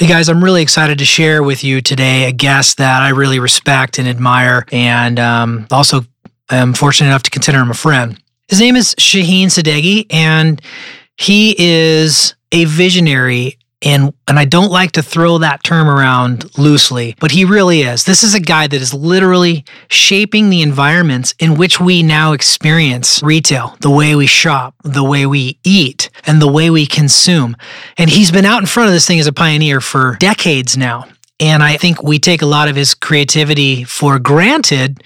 Hey guys, I'm really excited to share with you today a guest that I really respect and admire, and um, also am fortunate enough to consider him a friend. His name is Shaheen Sadeghi, and he is a visionary and and I don't like to throw that term around loosely, but he really is. This is a guy that is literally shaping the environments in which we now experience retail, the way we shop, the way we eat, and the way we consume. And he's been out in front of this thing as a pioneer for decades now. And I think we take a lot of his creativity for granted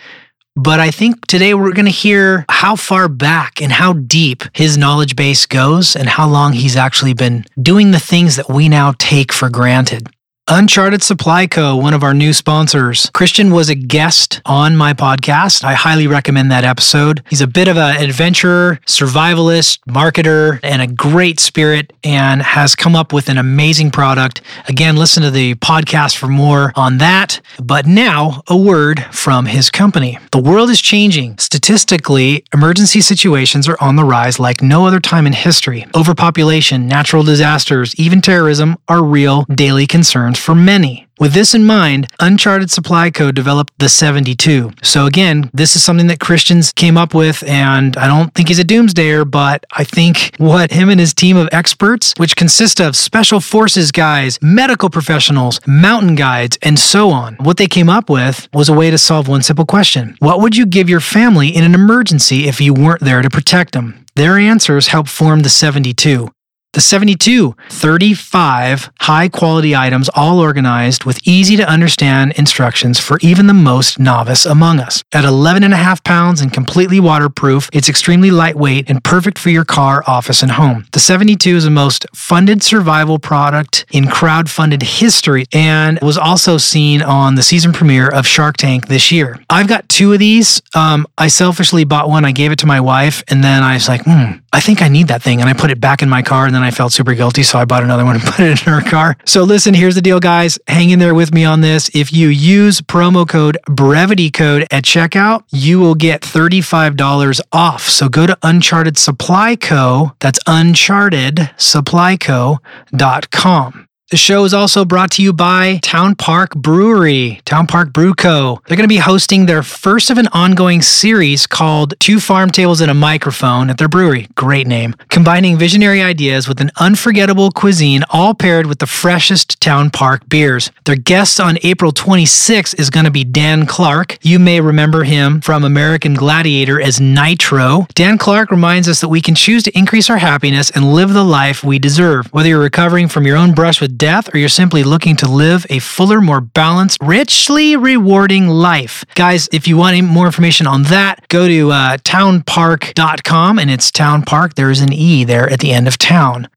but I think today we're going to hear how far back and how deep his knowledge base goes and how long he's actually been doing the things that we now take for granted. Uncharted Supply Co., one of our new sponsors. Christian was a guest on my podcast. I highly recommend that episode. He's a bit of an adventurer, survivalist, marketer, and a great spirit, and has come up with an amazing product. Again, listen to the podcast for more on that. But now, a word from his company. The world is changing. Statistically, emergency situations are on the rise like no other time in history. Overpopulation, natural disasters, even terrorism are real daily concerns for many. With this in mind, Uncharted Supply Co. developed the 72. So, again, this is something that Christians came up with, and I don't think he's a doomsdayer, but I think what him and his team of experts, which consist of special forces guys, medical professionals, mountain guides, and so on, what they came up with was a way to solve one simple question What would you give your family in an emergency if you weren't there to protect them? Their answers help form the 72. The 72, 35 high quality items, all organized with easy to understand instructions for even the most novice among us. At 11 and a half pounds and completely waterproof, it's extremely lightweight and perfect for your car, office, and home. The 72 is the most funded survival product in crowd-funded history and was also seen on the season premiere of Shark Tank this year. I've got two of these. Um, I selfishly bought one. I gave it to my wife, and then I was like, hmm, I think I need that thing. And I put it back in my car, and then I felt super guilty, so I bought another one and put it in her car. So listen, here's the deal, guys. Hang in there with me on this. If you use promo code Brevity Code at checkout, you will get $35 off. So go to Uncharted Supply Co. That's Uncharted Supply Co.com. The show is also brought to you by Towne Park Brewery, Towne Park Brew Co. They're going to be hosting their first of an ongoing series called Two Farm Tables and a Microphone at their brewery. Great name. Combining visionary ideas with an unforgettable cuisine, all paired with the freshest Towne Park beers. Their guest on April 26 is going to be Dan Clark. You may remember him from American Gladiator as Nitro. Dan Clark reminds us that we can choose to increase our happiness and live the life we deserve. Whether you're recovering from your own brush with death or you're simply looking to live a fuller, more balanced, richly rewarding life. Guys, if you want any more information on that, go to uh, townepark.com and it's townepark. There is an E there at the end of town.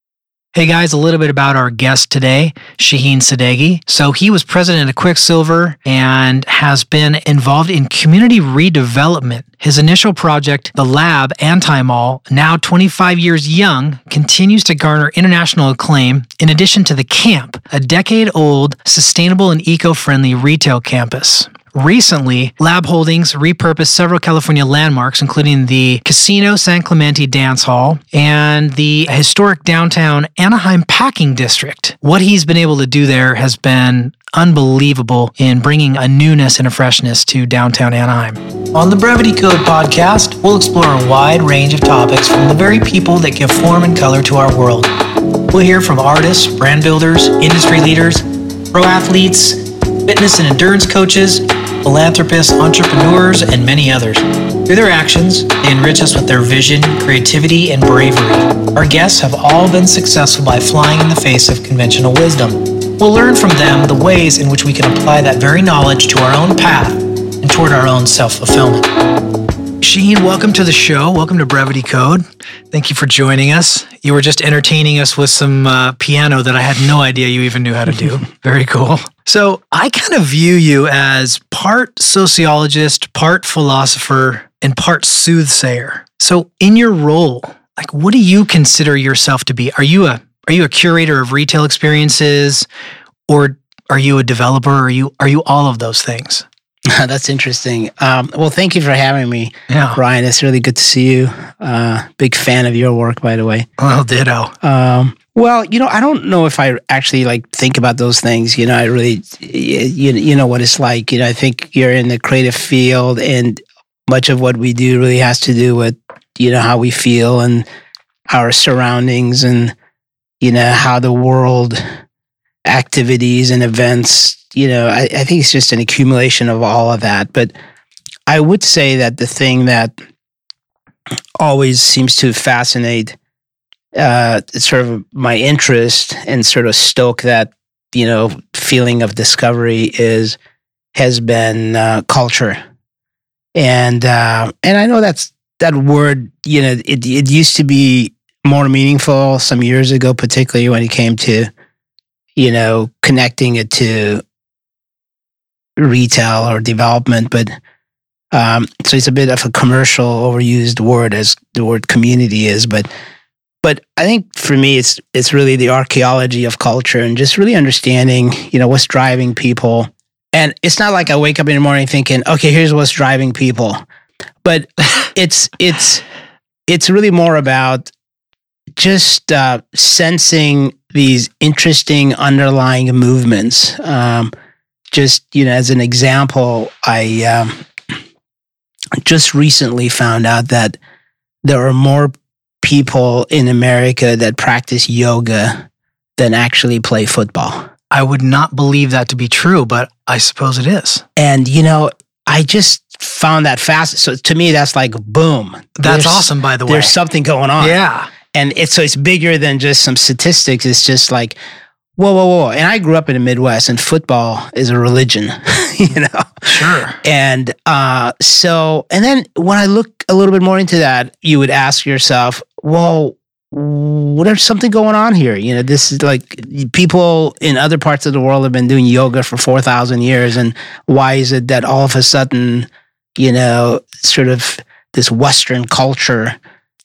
Hey guys, a little bit about our guest today, Shaheen Sadeghi. So he was president of Quiksilver and has been involved in community redevelopment. His initial project, the Lab Anti-Mall, now 25 years young, continues to garner international acclaim in addition to the Camp, a decade-old sustainable and eco-friendly retail campus. Recently, Lab Holdings repurposed several California landmarks, including the Casino San Clemente Dance Hall and the historic downtown Anaheim Packing District. What he's been able to do there has been unbelievable in bringing a newness and a freshness to downtown Anaheim. On the Brevity Code podcast, we'll explore a wide range of topics from the very people that give form and color to our world. We'll hear from artists, brand builders, industry leaders, pro athletes, fitness and endurance coaches, philanthropists, entrepreneurs, and many others. Through their actions, they enrich us with their vision, creativity, and bravery. Our guests have all been successful by flying in the face of conventional wisdom. We'll learn from them the ways in which we can apply that very knowledge to our own path and toward our own self fulfillment. Shaheen, welcome to the show. Welcome to Brevity Code. Thank you for joining us. You were just entertaining us with some uh, piano that I had no idea you even knew how to do. Very cool. So I kind of view you as part sociologist, part philosopher, and part soothsayer. So in your role, like what do you consider yourself to be? Are you a are you a curator of retail experiences or are you a developer? Are you are you all of those things? That's interesting. Um, well, thank you for having me, Yeah. Ryan. It's really good to see you. Uh, big fan of your work, by the way. Well, ditto. Um, well, you know, I don't know if I actually like think about those things. You know, I really, you, you know what it's like. You know, I think you're in the creative field, and much of what we do really has to do with you know how we feel and our surroundings, and you know how the world activities and events. You know, I, I think it's just an accumulation of all of that. But I would say that the thing that always seems to fascinate uh, sort of my interest and sort of stoke that you know feeling of discovery is has been uh, culture, and uh, and I know that's that word. You know, it it used to be more meaningful some years ago, particularly when it came to you know connecting it to retail or development, but. Um, so it's a bit of a commercial, overused word as the word community is, but but I think for me, it's it's really the archaeology of culture and just really understanding, you know, what's driving people. And it's not like I wake up in the morning thinking, okay, here's what's driving people, but it's it's it's really more about just uh, sensing these interesting underlying movements. Um, just you know, as an example, I um, just recently found out that there are more people in America that practice yoga than actually play football. I would not believe that to be true, but I suppose it is. And you know, I just found that fast. So to me, that's like boom. That's awesome, by the way. There's something going on. Yeah. And it's so it's bigger than just some statistics. It's just like, whoa, whoa, whoa. And I grew up in the Midwest and football is a religion, you know? Sure. And uh, so, and then when I look a little bit more into that, you would ask yourself, well, what something going on here? You know, this is like people in other parts of the world have been doing yoga for 4,000 years. And why is it that all of a sudden, you know, sort of this Western culture,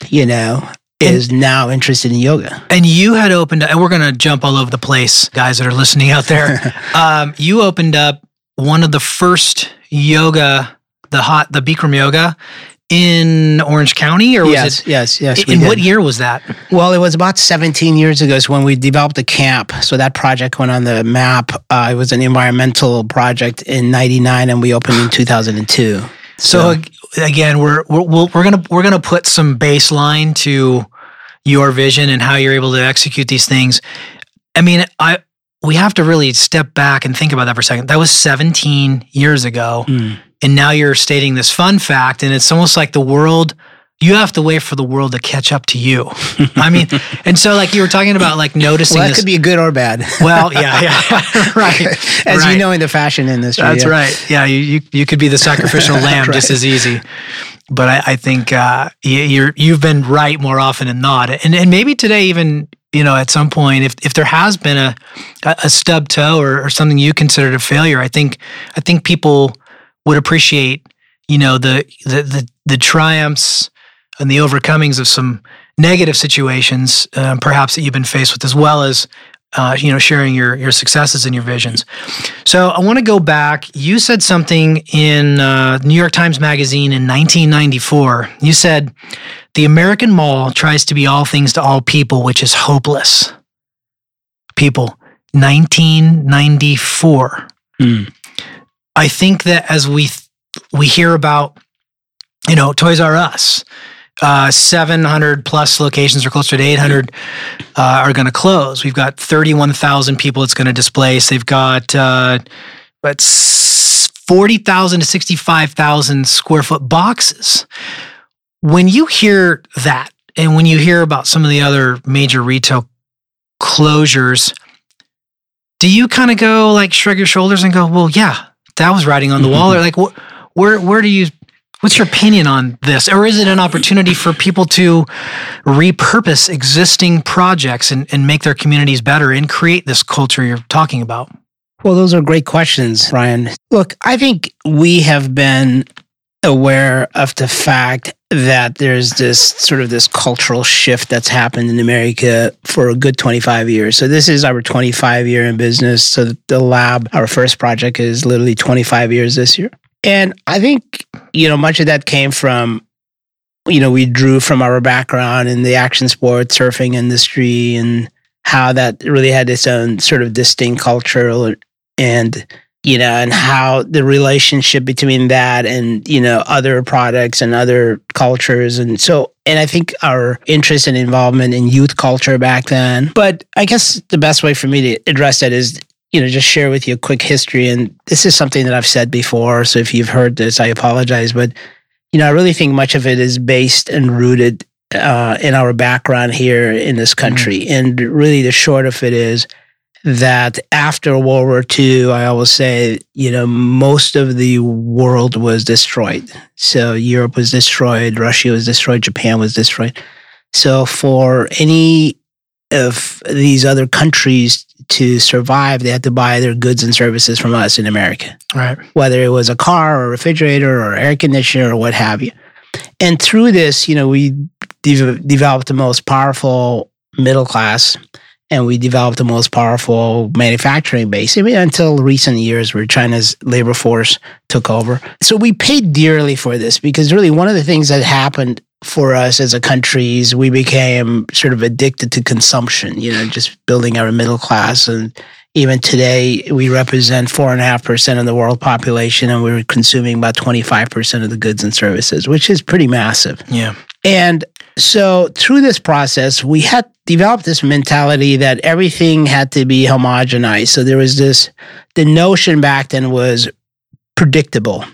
you know, is now interested in yoga? And you had opened, and we're going to jump all over the place, guys that are listening out there. um, you opened up one of the first yoga, the hot, the Bikram yoga in Orange County, or was yes, it? yes, yes. in what year was that? Well, it was about 17 years ago is when we developed a camp. So that project went on the map. Uh, it was an environmental project in 99 and we opened in 2002. So ag- again, we're we're we're gonna we're gonna put some baseline to your vision and how you're able to execute these things. I mean, I we have to really step back and think about that for a second. That was 17 years ago, Mm. and now you're stating this fun fact, and it's almost like the world. You have to wait for the world to catch up to you. I mean, and so like you were talking about like noticing well, that this. could be good or bad. well, yeah, yeah, right. As right. you know in the fashion industry. That's yeah. right. Yeah, you, you you could be the sacrificial lamb just as easy. But I, I think uh, you, you're you've been right more often than not, and and maybe today even you know at some point if if there has been a a a stub toe or, or something you considered a failure, I think I think people would appreciate you know the the the, the triumphs and the overcomings of some negative situations, um, perhaps that you've been faced with, as well as uh, you know sharing your your successes and your visions. So I want to go back. You said something in uh, New York Times Magazine in 1994. You said the American mall tries to be all things to all people, which is hopeless. People, 1994. Mm. I think that as we th- we hear about, you know, Toys R Us, uh, 700 plus locations or closer to 800 uh, are going to close. We've got 31,000 people it's going to displace. They've got uh, but s- 40,000 to 65,000 square foot boxes. When you hear that, and when you hear about some of the other major retail closures, do you kind of go like shrug your shoulders and go, "Well, yeah, that was writing on the wall," or like, wh- where where do you? What's your opinion on this? Or is it an opportunity for people to repurpose existing projects and, and make their communities better and create this culture you're talking about? Well, those are great questions, Ryan. Look, I think we have been aware of the fact that there's this sort of this cultural shift that's happened in America for a good 25 years. So this is our 25 year in business. So the lab, our first project is literally 25 years this year. And I think, you know, much of that came from, you know, we drew from our background in the action sports, surfing industry and how that really had its own sort of distinct culture and you know, and how the relationship between that and, you know, other products and other cultures. And so, and I think our interest and involvement in youth culture back then. But I guess the best way for me to address that is, you know, just share with you a quick history. And this is something that I've said before. So if you've heard this, I apologize. But, you know, I really think much of it is based and rooted uh, in our background here in this country. Mm-hmm. And really, the short of it is, that after World War II, I always say, you know, most of the world was destroyed. So Europe was destroyed, Russia was destroyed, Japan was destroyed. So for any of these other countries to survive, they had to buy their goods and services from us in America. Right. Whether it was a car or a refrigerator or air conditioner or what have you. And through this, you know, we de- developed the most powerful middle class and we developed the most powerful manufacturing base I mean, until recent years where China's labor force took over. So we paid dearly for this because really one of the things that happened for us as a country is we became sort of addicted to consumption, you know, just building our middle class. And even today, we represent four and a half percent of the world population, and we're consuming about 25% of the goods and services, which is pretty massive. Yeah. And so through this process, we had developed this mentality that everything had to be homogenized. So there was this, the notion back then was predictable.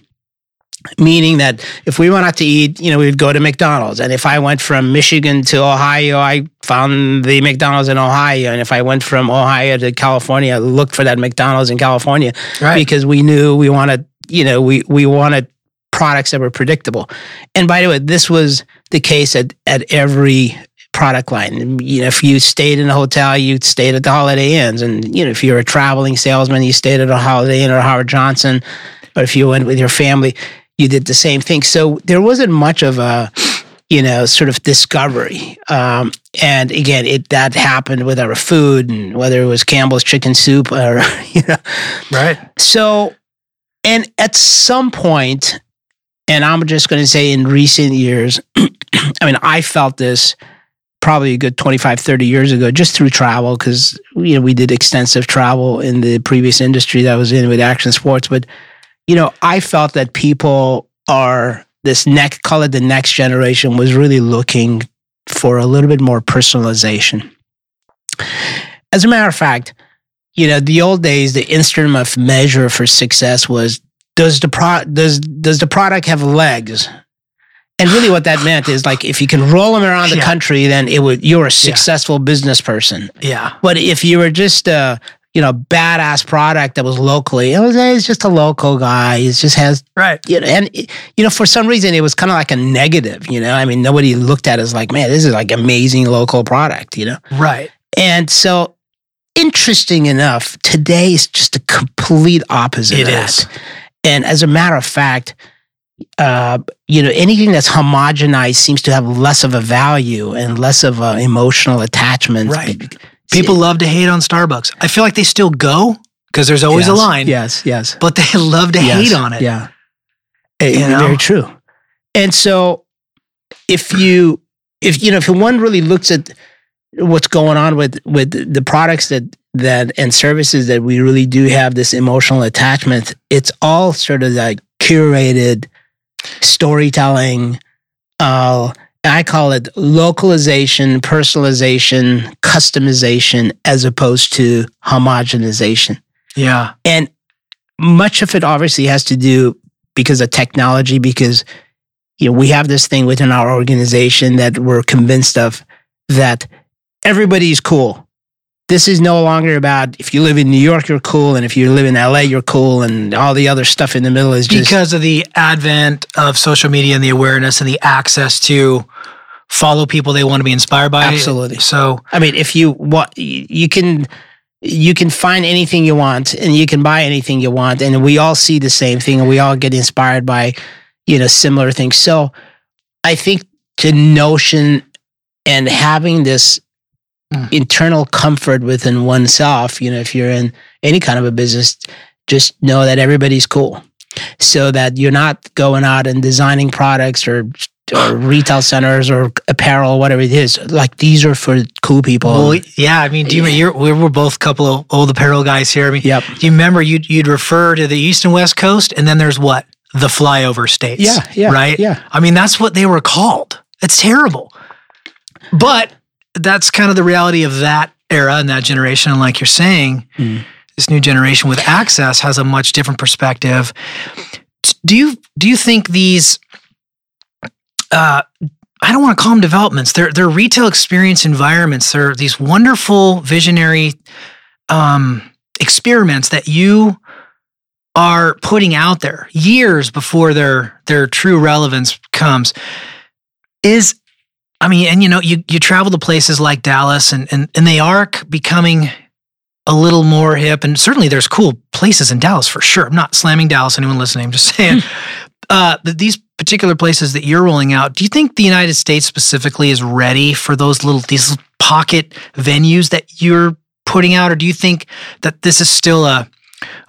Meaning that if we went out to eat, you know, we'd go to McDonald's. And if I went from Michigan to Ohio, I found the McDonald's in Ohio. And if I went from Ohio to California, I looked for that McDonald's in California right. because we knew we wanted, you know, we we wanted products that were predictable. And by the way, this was the case at, at every product line. You know, if you stayed in a hotel, you stayed at the Holiday Inns. And, you know, if you're a traveling salesman, you stayed at a Holiday Inn or Howard Johnson. But if you went with your family, you did the same thing. So there wasn't much of a, you know, sort of discovery. Um, and again, it that happened with our food and whether it was Campbell's chicken soup or, you know. Right. So, and at some point, and I'm just going to say in recent years, I mean, I felt this probably a good 25, 30 years ago just through travel because, you know, we did extensive travel in the previous industry that I was in with action sports. But, you know, I felt that people are this next, call it the next generation, was really looking for a little bit more personalization. As a matter of fact, you know, the old days, the instrument of measure for success was does the pro does does the product have legs? And really, what that meant is like if you can roll them around the yeah. country, then it would you're a successful yeah. business person. Yeah. But if you were just a you know badass product that was locally, it was it's just a local guy. He just has right. You know, and you know for some reason it was kind of like a negative. You know, I mean nobody looked at it as like, man, this is like amazing local product. You know, right. And so interesting enough, today is just a complete opposite. It is. And as a matter of fact, uh, you know, anything that's homogenized seems to have less of a value and less of an emotional attachment. Right. People love to hate on Starbucks. I feel like they still go because there's always yes, a line. Yes, yes. But they love to yes, hate on it. Yeah. You know? Very true. And so if you if you know if one really looks at what's going on with with the products that that and services that we really do have this emotional attachment it's all sort of like curated storytelling uh, i call it localization personalization customization as opposed to homogenization yeah and much of it obviously has to do because of technology because you know we have this thing within our organization that we're convinced of that everybody's cool. This is no longer about if you live in New York, you're cool, and if you live in LA, you're cool, and all the other stuff in the middle is just because of the advent of social media and the awareness and the access to follow people they want to be inspired by. Absolutely. So, I mean, if you want, you can you can find anything you want, and you can buy anything you want, and we all see the same thing, and we all get inspired by you know similar things. So, I think the notion and having this mm. internal comfort within oneself. You know, if you're in any kind of a business, just know that everybody's cool. so that you're not going out and designing products or or retail centers or apparel, whatever it is. Like these are for cool people. Well, yeah, I mean, do you you're, we were both a couple of old apparel guys here. I mean, Yep. do you remember you'd you'd refer to the east and west coast, and then there's what the flyover states. Yeah, yeah, right. yeah. I mean, that's what they were called. It's terrible, but that's kind of the reality of that era and that generation. And like you're saying, Mm. this new generation with access has a much different perspective. Do you do you think these? Uh, I don't want to call them developments. They're they're retail experience environments. They're these wonderful visionary um, experiments that you are putting out there years before their their true relevance comes. Is I mean, and you know, you you travel to places like Dallas, and and and they are becoming a little more hip, and certainly there's cool places in Dallas for sure. I'm not slamming Dallas. Anyone listening? I'm just saying. uh, that these particular places that you're rolling out, do you think the United States specifically is ready for those little these pocket venues that you're putting out, or do you think that this is still a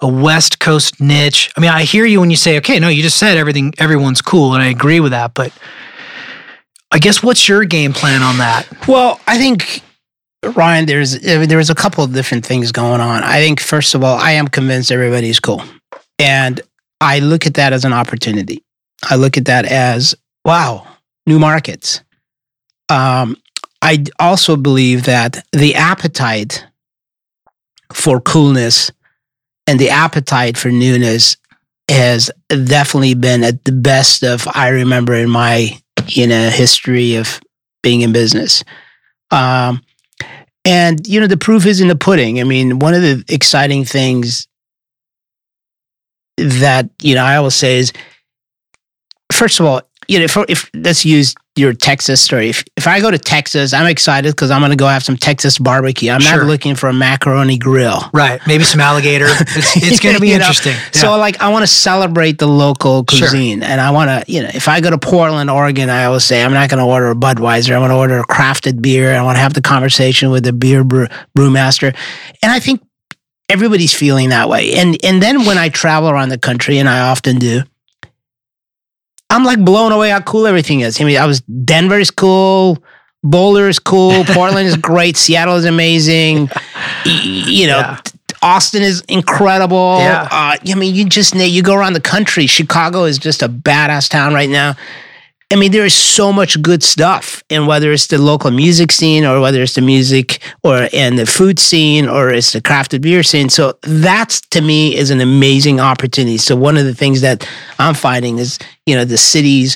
a West Coast niche? I mean, I hear you when you say, okay, no, you just said everything, everyone's cool, and I agree with that, but I guess what's your game plan on that? Well, I think Ryan, there's I mean, there's a couple of different things going on. I think first of all, I am convinced everybody's cool, and I look at that as an opportunity. I look at that as wow, new markets. Um, I also believe that the appetite for coolness and the appetite for newness has definitely been at the best of I remember in my you a history of being in business. Um, and you know the proof is in the pudding. I mean, one of the exciting things that you know I always say is, first of all, you know, if, if let's use your Texas story. If if I go to Texas, I'm excited because I'm going to go have some Texas barbecue. I'm Sure. not looking for a macaroni grill. Right, maybe some alligator. It's, it's going to be interesting. So like I want to celebrate the local Sure. cuisine and I want to, you know, if I go to Portland, Oregon, I always say I'm not going to order a Budweiser. I want to order a crafted beer. I want to have the conversation with the beer brew, brewmaster. And I think everybody's feeling that way. And and then when I travel around the country and I often do, I'm like blown away how cool everything is. I mean, I was Denver is cool, Boulder is cool, Portland is great, Seattle is amazing. Y- You know, Yeah. Austin is incredible. Yeah. Uh, I mean, you just you go around the country. Chicago is just a badass town right now. I mean, there is so much good stuff, and whether it's the local music scene, or whether it's the music, or and the food scene, or it's the crafted beer scene. So that's to me is an amazing opportunity. So one of the things that I'm finding is, you know, the cities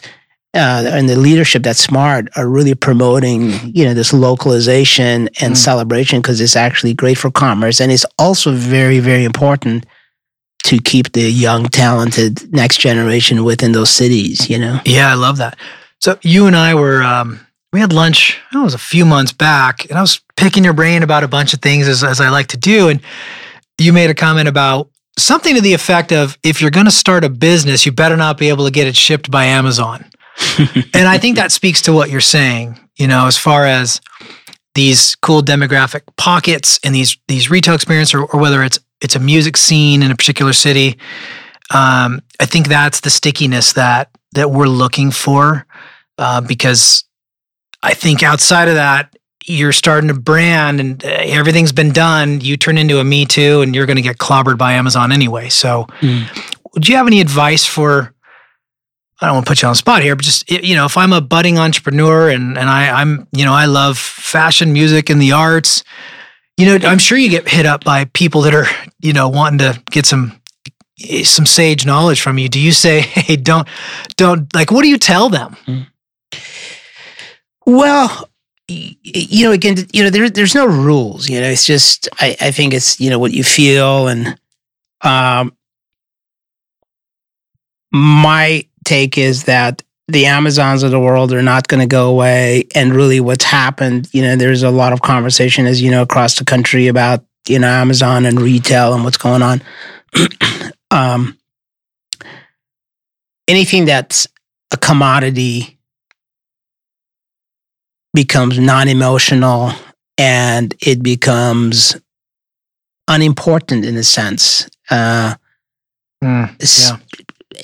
uh, and the leadership that's smart are really promoting, you know, this localization and Mm. celebration because it's actually great for commerce, and it's also very, very important to keep the young, talented next generation within those cities. You know. Yeah, I love that. So you and I were um, we had lunch. I don't know, it was a few months back, and I was picking your brain about a bunch of things as as I like to do. And you made a comment about something to the effect of if you're going to start a business, you better not be able to get it shipped by Amazon. and I think that speaks to what you're saying. You know, as far as these cool demographic pockets and these these retail experience, or, or whether it's it's a music scene in a particular city. Um, I think that's the stickiness that that we're looking for, uh, because I think outside of that, you're starting to brand and uh, everything's been done. You turn into a Me Too, and you're going to get clobbered by Amazon anyway. So, Mm. would you have any advice for? I don't want to put you on the spot here, but just you know, if I'm a budding entrepreneur and and I, I'm you know I love fashion, music, and the arts, you know, I'm sure you get hit up by people that are you know wanting to get some some sage knowledge from you. Do you say, hey, don't don't like? What do you tell them? Well, you know, again, you know, there, there's no rules. You know, it's just I, I think it's you know what you feel, and um, my take is that the Amazons of the world are not going to go away, and really, what's happened, you know, there's a lot of conversation, as you know, across the country about you know Amazon and retail and what's going on. um, anything that's a commodity becomes non-emotional and it becomes unimportant in a sense. Uh, s-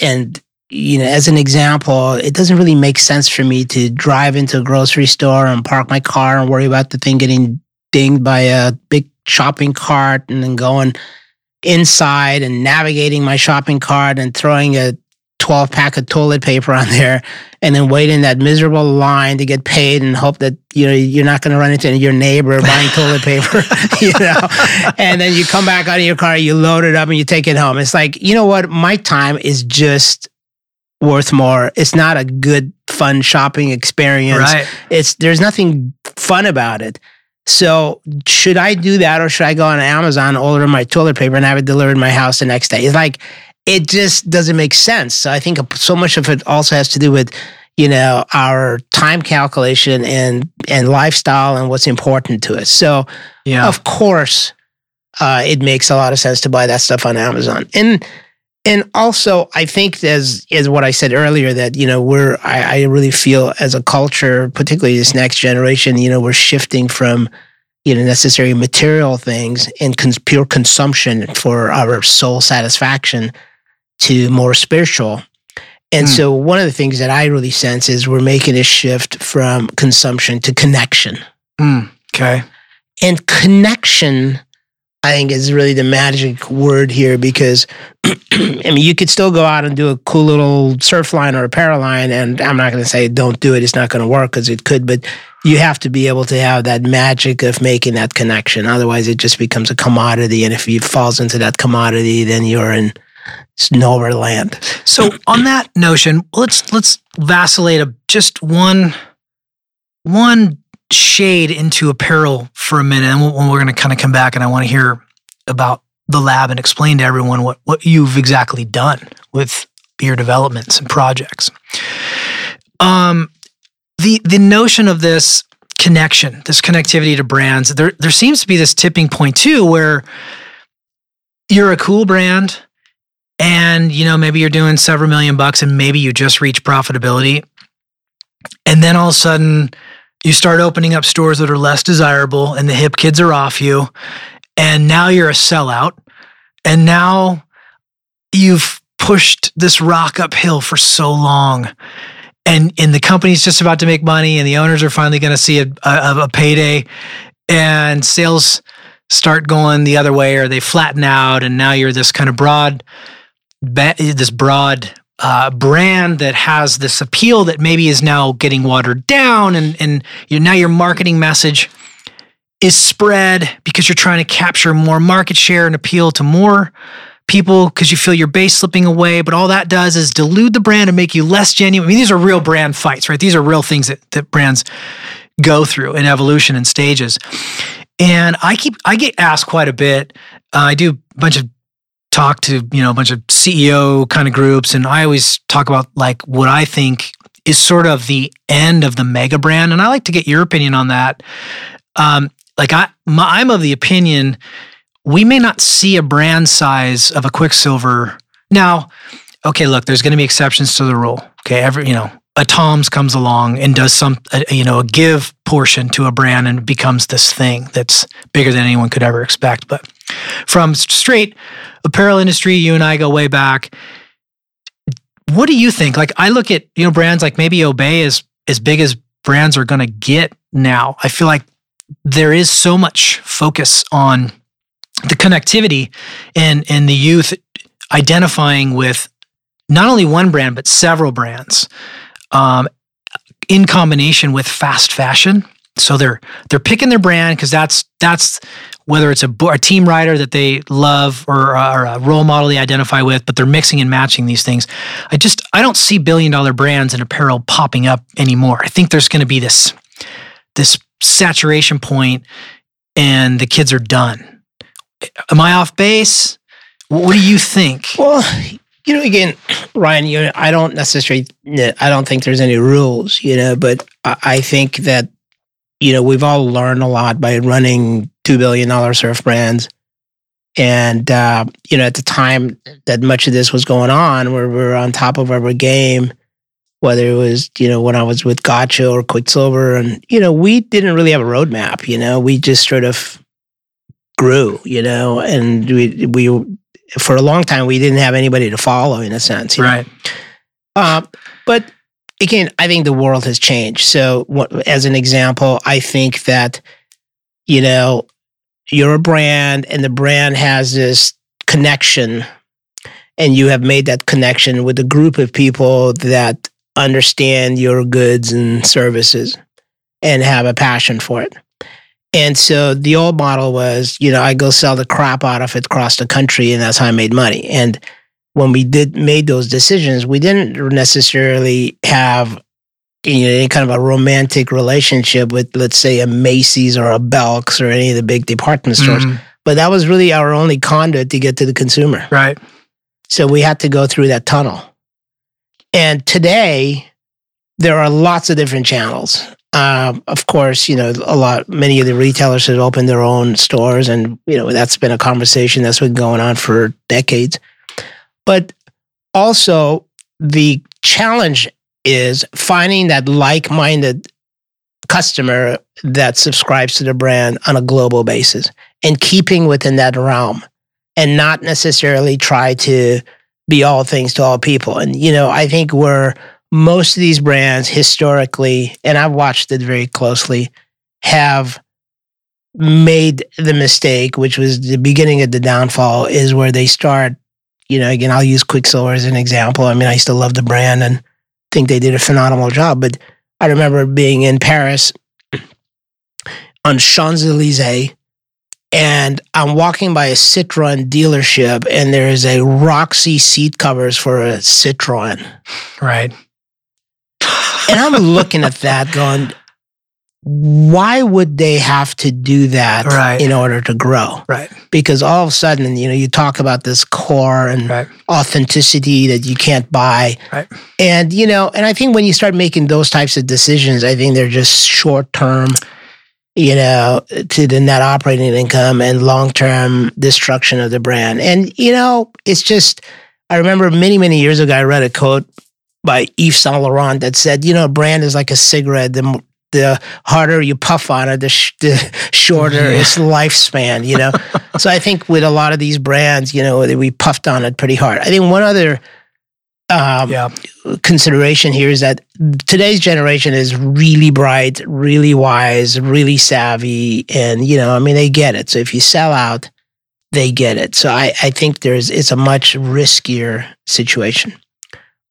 and you know, as an example, it doesn't really make sense for me to drive into a grocery store and park my car and worry about the thing getting dinged by a big shopping cart and then going inside and navigating my shopping cart and throwing a 12 pack of toilet paper on there and then wait in that miserable line to get paid and hope that you know you're not going to run into your neighbor buying toilet paper you know? And then you come back out of your car you load it up and you take it home. It's like you know what? My time is just worth more. It's not a good fun shopping experience. Right. it's there's nothing fun about it. So should i do that or should i go on amazon order my toilet paper and have it delivered to my house the next day? It's like it just doesn't make sense. So i think so much of it also has to do with you know our time calculation and and lifestyle and what's important to us. So Yeah. of course uh, it makes a lot of sense to buy that stuff on amazon. And and also i think as as what i said earlier that you know we're I, I really feel as a culture particularly this next generation you know we're shifting from you know necessary material things and cons- pure consumption for our soul satisfaction to more spiritual and Hmm. so one of the things that i really sense is we're making a shift from consumption to connection Mm, okay. and connection, I think, is really the magic word here because I mean, you could still go out and do a cool little surf line or a paraline, and I'm not going to say don't do it, it's not going to work because it could, but you have to be able to have that magic of making that connection. Otherwise, it just becomes a commodity. And if it falls into that commodity, then you're in nowhere land. So on that notion, let's let's vacillate a, just one one shade into apparel for a minute, and we're going to kind of come back, and I want to hear about the lab and explain to everyone what what you've exactly done with your developments and projects. Um, the the notion of this connection, this connectivity to brands, there there seems to be this tipping point too, where you're a cool brand and you know maybe you're doing several million bucks and maybe you just reach profitability and then all of a sudden you start opening up stores that are less desirable and the hip kids are off you and now you're a sellout. And now you've pushed this rock uphill for so long. And and the company's just about to make money and the owners are finally going to see a, a, a payday. And sales start going the other way or they flatten out and now you're this kind of broad this broad uh, brand that has this appeal that maybe is now getting watered down and and you now your marketing message is spread because you're trying to capture more market share and appeal to more people because you feel your base slipping away. But all that does is dilute the brand and make you less genuine. I mean these are real brand fights right? These are real things that, that brands go through in evolution and stages. And i keep i get asked quite a bit. Uh, i do a bunch of talk to you know a bunch of ceo kind of groups and i always talk about like what i think is sort of the end of the mega brand and i like to get your opinion on that. Um, like I, my, i'm of the opinion we may not see a brand size of a quiksilver. Now okay look there's going to be exceptions to the rule okay? Every you know a toms comes along and does some uh, you know a give portion to a brand and becomes this thing that's bigger than anyone could ever expect. But from straight apparel industry you and i go way back. What do you think? Like i look at you know brands like maybe obey is as big as brands are going to get now. I feel like there is so much focus on the connectivity and and the youth identifying with not only one brand but several brands um, in combination with fast fashion. So they're they're picking their brand because that's that's whether it's a, a team rider that they love or, or a role model they identify with but they're mixing and matching these things. I just i don't see billion dollar brands in apparel popping up anymore. I think there's going to be this this saturation point and the kids are done. Am i off base? What do you think? Well, you know, again, Ryan, you know, I don't necessarily, I don't think there's any rules, you know, but I think that, you know, we've all learned a lot by running $2 billion surf brands. And, uh, you know, at the time that much of this was going on, where we were on top of our game, whether it was, you know, when I was with Gotcha or Quiksilver, and, you know, we didn't really have a roadmap, you know, we just sort of grew, you know, and we, we, for a long time we didn't have anybody to follow in a sense. Right. Uh, but again, I think the world has changed. So, what, as an example, I think that, you know, you're a brand and the brand has this connection, and you have made that connection with a group of people that understand your goods and services and have a passion for it. And so the old model was, you know, I go sell the crap out of it across the country, and that's how I made money. And when we did made those decisions, we didn't necessarily have you know, any kind of a romantic relationship with, let's say, a Macy's or a Belk's or any of the big department stores. Mhm. But that was really our only conduit to get to the consumer. Right. So we had to go through that tunnel. And today, there are lots of different channels. Um, of course, you know, a lot, many of the retailers have opened their own stores, and, you know, that's been a conversation that's been going on for decades. But also, the challenge is finding that like minded customer that subscribes to the brand on a global basis and keeping within that realm and not necessarily try to be all things to all people. And, you know, I think where most of these brands historically, and I've watched it very closely, have made the mistake, which was the beginning of the downfall, is where they start. You know, again, I'll use Quiksilver as an example. I mean, I still love the brand and think they did a phenomenal job. But I remember being in Paris on Champs Elysees, and I'm walking by a Citroen dealership, and there is a Roxy seat covers for a Citroen. Right. And I'm looking at that going, why would they have to do that Right. in order to grow? Right. Because all of a sudden, you know, you talk about this core and Right. authenticity that you can't buy. Right. And, you know, and I think when you start making those types of decisions, I think they're just short term, you know, to the net operating income and long term destruction of the brand. And, you know, it's just, I remember many, many years ago, I read a quote by Yves Saint Laurent that said, you know, a brand is like a cigarette. The, the harder you puff on it, the, sh- the shorter Yeah. its lifespan, you know? so I think with a lot of these brands, you know, we puffed on it pretty hard. I think one other um, Yeah. consideration here is that today's generation is really bright, really wise, really savvy, and you know, I mean, they get it. So if you sell out, they get it. So I, I think there's it's a much riskier situation.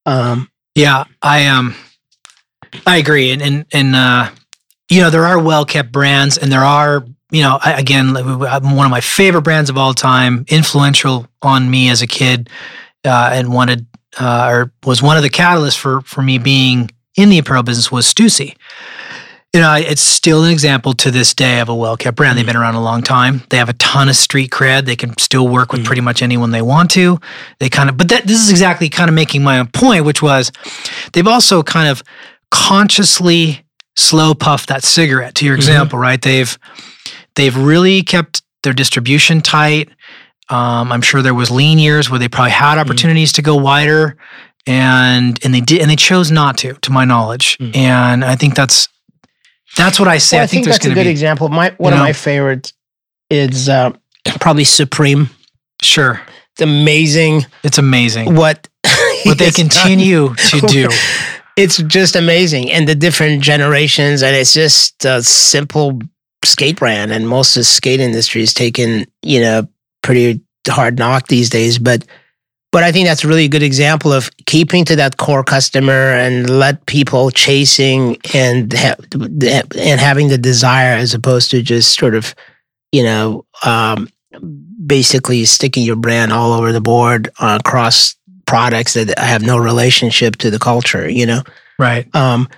Um, Yeah, I um I agree and and and uh you know there are well kept brands and there are you know I, again one of my favorite brands of all time influential on me as a kid uh and wanted uh or was one of the catalysts for for me being in the apparel business was Stussy. You know, it's still an example to this day of a well kept brand. They've been around a long time. They have a ton of street cred. They can still work with Mhm. pretty much anyone they want to. They kind of, but that this is exactly kind of making my own point, which was they've also kind of consciously slow puffed that cigarette. To your Mhm. example, right? They've they've really kept their distribution tight. Um, I'm sure there was lean years where they probably had opportunities to go wider, and and they did, and they chose not to, to my knowledge. Mm. And I think that's that's what I say. well, I, think, there's that's a good be example. My one you of know? my favorites is uh, probably Supreme. sure. It's amazing It's amazing what what they has done. continue to do. it's just amazing and the different generations and it's just a simple skate brand and most of the skate industry is taking you know pretty hard knock these days but but i think that's really a really good example of keeping to that core customer and let people chasing and ha- and having the desire as opposed to just sort of you know um basically sticking your brand all over the board uh, across products that have no relationship to the culture you know Right. um,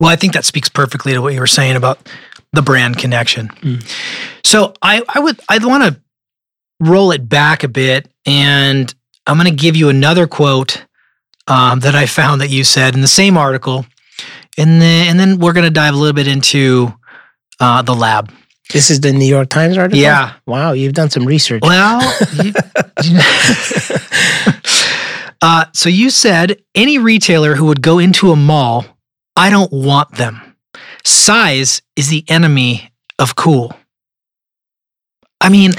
Well, I think that speaks perfectly to what you were saying about the brand connection. Mm. So I, I would I'd want to roll it back a bit, and I'm going to give you another quote um, that I found that you said in the same article, and then and then we're going to dive a little bit into uh, the lab. this is the New York Times article. Yeah. Wow, you've done some research. Well, you- you- uh, so you said any retailer who would go into a mall, I don't want them. Size is the enemy of cool. I mean,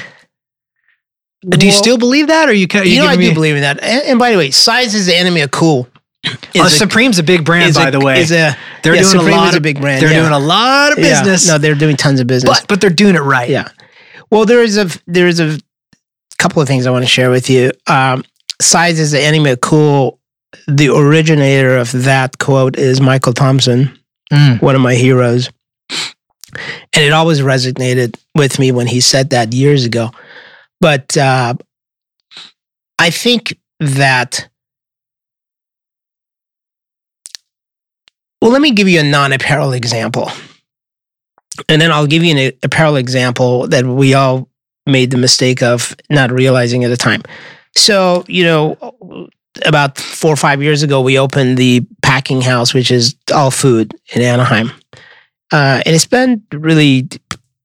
Do you Well, still believe that, or you? ca- You know, I do me- believe in that. And, and by the way, size is the enemy of cool. Oh, Is a- Supreme's a big brand, by a- the way. is a they're yeah, doing Supreme a lot is a of big brand. They're yeah. doing a lot of Yeah. business. No, they're doing tons of business. but but they're doing it right. Yeah. Well, there is a there is a couple of things I want to share with you. Um, size is the enemy of cool. The originator of that quote is Michael Thompson, Mm. one of my heroes, and it always resonated with me when he said that years ago. But uh, I think that. Well, let me give you a non-apparel example. And then I'll give you an apparel example that we all made the mistake of not realizing at the time. So, you know, about four or five years ago, we opened the packing house, which is all food in Anaheim. Uh, and it's been really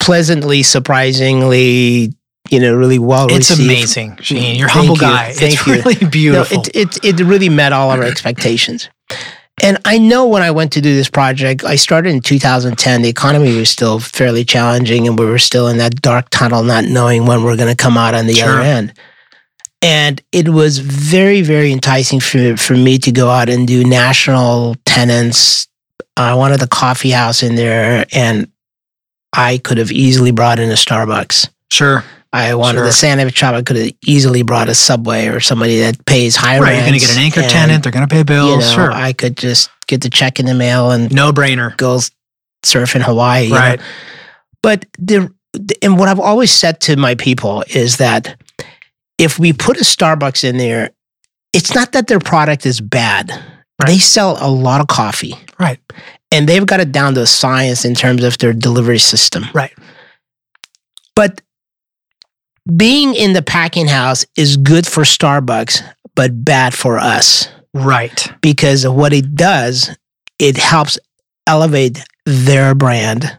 pleasantly, surprisingly, you know, really well It's received. amazing, Shane. You're a humble you. guy. Thank it's you. really No, beautiful. it, it, it really met all of our expectations. And I know when I went to do this project, I started in 2010. The economy was still fairly challenging, and we were still in that dark tunnel, not knowing when we're going to come out on the Sure. other end. And it was very, very enticing for, for me to go out and do national tenants. Uh, I wanted a coffee house in there, and I could have easily brought in a Starbucks. sure. I wanted Sure. a sandwich shop. I could have easily brought a Subway or somebody that pays high Right. You're going to get an anchor and, tenant. They're going to pay You bills. know, sure. I could just get the check in the mail and no brainer. go surf in Hawaii. you know? Right. But the and what I've always said to my people is that if we put a Starbucks in there, it's not that their product is bad. Right. They sell a lot of coffee. Right. And they've got it down to a science in terms of their delivery system. Right. But being in the packing house is good for Starbucks, but bad for us Right. because of what it does, it helps elevate their brand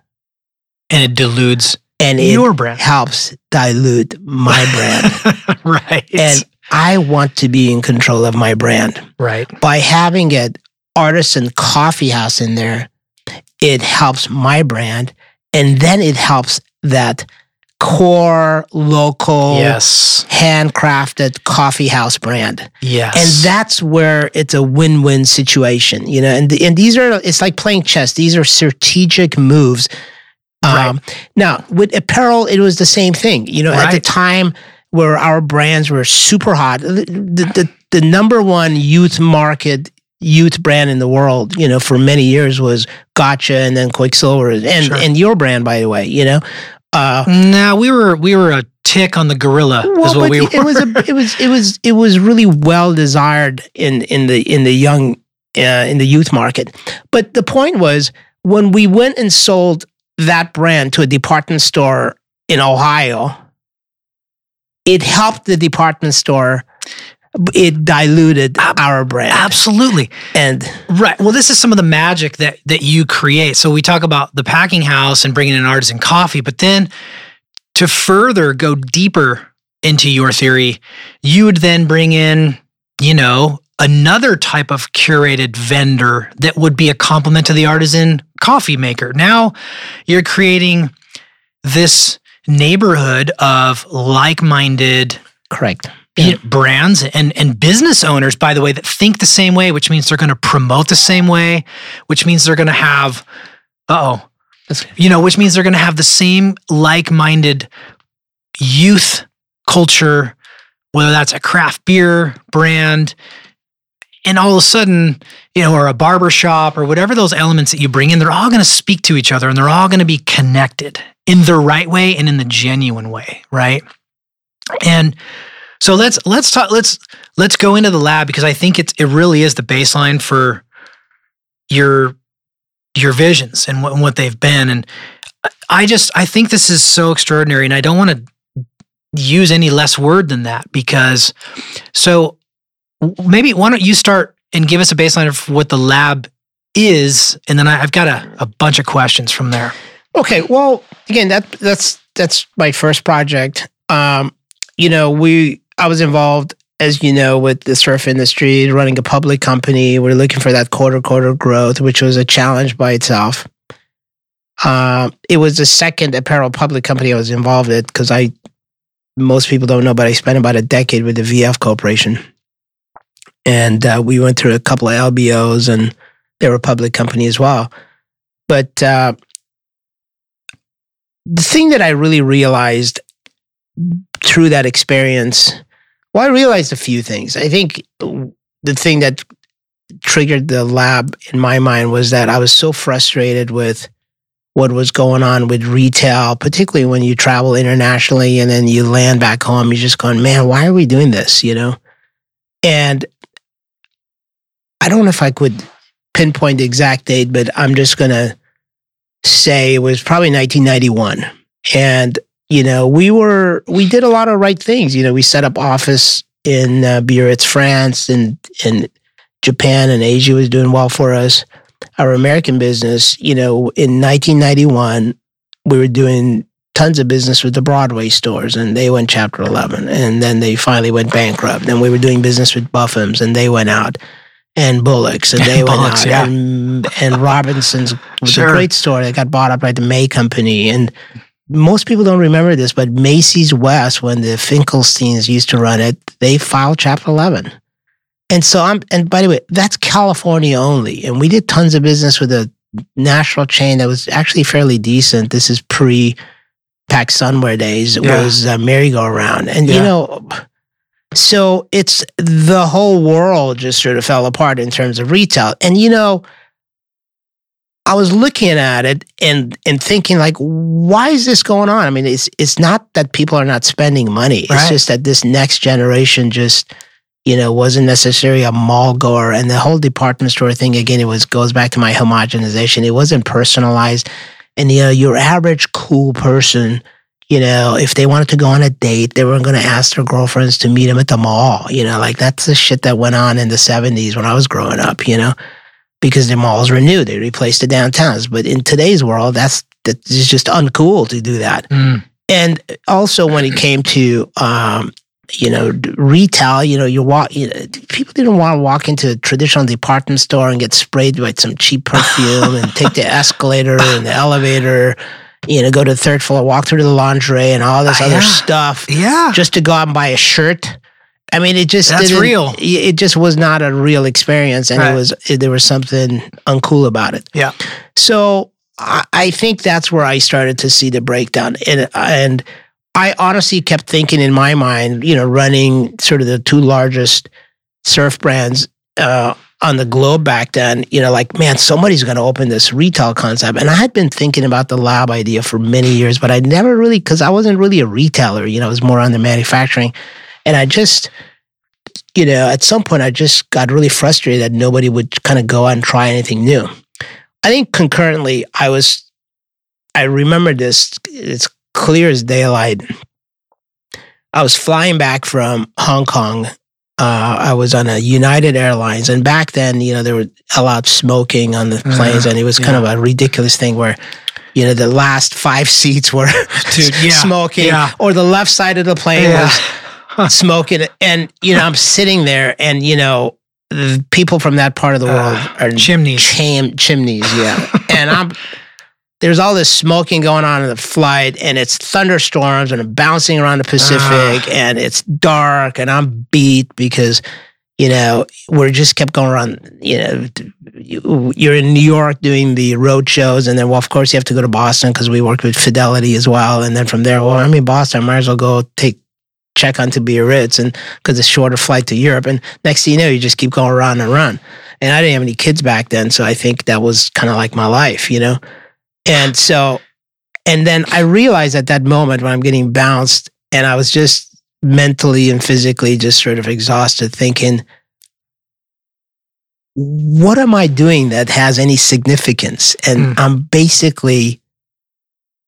And it dilutes and it your brand. helps dilute my brand. right. and I want to be in control of my brand. right. By having an artisan coffee house in there, it helps my brand. And then it helps that core, local, Yes. handcrafted coffee house brand. Yes. and that's where it's a win-win situation you know and and these are it's like playing chess these are strategic moves um now with apparel it was the same thing you know at the time where our brands were super hot the, the, the, the number one youth market youth brand in the world you know for many years was gotcha and then Quiksilver and Sure. and your brand by the way you know uh Nah, we were we were a tick on the gorilla. is well, but we were. it was a, it was it was it was really well desired in in the in the young uh, in the youth market. But the point was when we went and sold that brand to a department store in Ohio, it helped the department store. It diluted Ab- our brand, Absolutely. and Right. Well, this is some of the magic that that you create. So we talk about the packing house and bringing in artisan coffee, but then to further go deeper into your theory, you would then bring in, you know, another type of curated vendor that would be a complement to the artisan coffee maker. Now you're creating this neighborhood of like-minded correct. You know, brands and and business owners by the way that think the same way which means they're going to promote the same way which means they're going to have oh you know which means they're going to have the same like-minded youth culture whether that's a craft beer brand and all of a sudden you know or a barber shop or whatever those elements that you bring in they're all going to speak to each other and they're all going to be connected in the right way and in the genuine way right? And so let's let's talk let's let's go into the lab because I think it's it really is the baseline for your your visions and what, what they've been and I just I think this is so extraordinary and I don't want to use any less word than that because so maybe why don't you start and give us a baseline of what the lab is and then I, I've got a, a bunch of questions from there. Okay, well, again, that that's that's my first project. Um, you know, we I was involved, as you know, with the surf industry, running a public company. We're looking for that quarter quarter growth, which was a challenge by itself. Um, it was the second apparel public company I was involved in because I most people don't know, but I spent about a decade with the VF Corporation. And uh, we went through a couple of LBOs and they were a public company as well. But uh, the thing that I really realized through that experience, well, I realized a few things. I think the thing that triggered the lab in my mind was that I was so frustrated with what was going on with retail, particularly when you travel internationally and then you land back home, you're just going, man, why are we doing this? You know? And I don't know if I could pinpoint the exact date, but I'm just going to say it was probably 1991. And, you know, we were, we did a lot of right things. You know, we set up office in uh, Biarritz, France, and in Japan and Asia was doing well for us our American business, you know, in 1991, we were doing tons of business with the Broadway stores and they went chapter 11 and then they finally went bankrupt and we were doing business with Buffums and they went out and Bullocks and they went out yeah. and, and Robinson's was Sure. a great store that got bought up by the May company and most people don't remember this but Macy's West when the Finkelsteins used to run it they filed chapter 11 and so I'm, and by the way, that's California only. And we did tons of business with a national chain that was actually fairly decent. This is pre Pac Sunwear days. It Yeah. was uh, Merry Go Round. And, you know, so it's the whole world just sort of fell apart in terms of retail. And, you know, I was looking at it and and thinking like, why is this going on? I mean, it's it's not that people are not spending money. It's Right. just that this next generation just you know, wasn't necessarily a mall goer. And the whole department store thing, again, it was goes back to my homogenization. It wasn't personalized. And you know, your average cool person, you know, if they wanted to go on a date, they weren't going to ask their girlfriends to meet them at the mall. You know, like that's the shit that went on in the '70s when I was growing up. You know, because the malls were new, they replaced the downtowns. But in today's world, that's that is just uncool to do that Mm. and also when it came to um, you know retail you know you walk you know, people didn't want to walk into a traditional department store and get sprayed with some cheap perfume and take the escalator and the elevator you know go to the third floor walk through the lingerie and all this Ah, other yeah. stuff Yeah. just to go out and buy a shirt I mean, it just That's real. It just was not a real experience, and Right. it was it, there was something uncool about it. Yeah. So I, I think that's where I started to see the breakdown, and and I honestly kept thinking in my mind, you know, running sort of the two largest surf brands uh, on the globe back then, you know, like man, somebody's going to open this retail concept, and I had been thinking about the lab idea for many years, but I never really because I wasn't really a retailer, you know, I was more on the manufacturing, and I just. You know, at some point, I just got really frustrated that nobody would kind of go out and try anything new. I think concurrently, I was, I remember this, it's clear as daylight. I was flying back from Hong Kong. Uh, I was on a United Airlines, and back then, you know, they were allowed smoking on the planes, Uh, and it was kind of a ridiculous thing where, you know, the last five seats were Dude, yeah. smoking, Yeah. or the left side of the plane Yeah. was smoking, and you know, I'm sitting there, and you know, the people from that part of the world Uh, are Chimneys. chim- chimneys, yeah. and I'm there's all this smoking going on in the flight, and it's thunderstorms, and I'm bouncing around the Pacific, and it's dark, and I'm beat because you know we're just kept going around. You know, you- you're in New York doing the road shows, and then well, of course you have to go to Boston because we work with Fidelity as well, and then from there, well, I'm in Boston, I might as well go take check on onto Biarritz, and because it's shorter flight to Europe, and next thing you know, you just keep going around and around. And I didn't have any kids back then, so I think that was kind of like my life, you know. And so, and then I realized at that moment when I'm getting bounced, and I was just mentally and physically just sort of exhausted, thinking, what am I doing that has any significance? And Hmm. I'm basically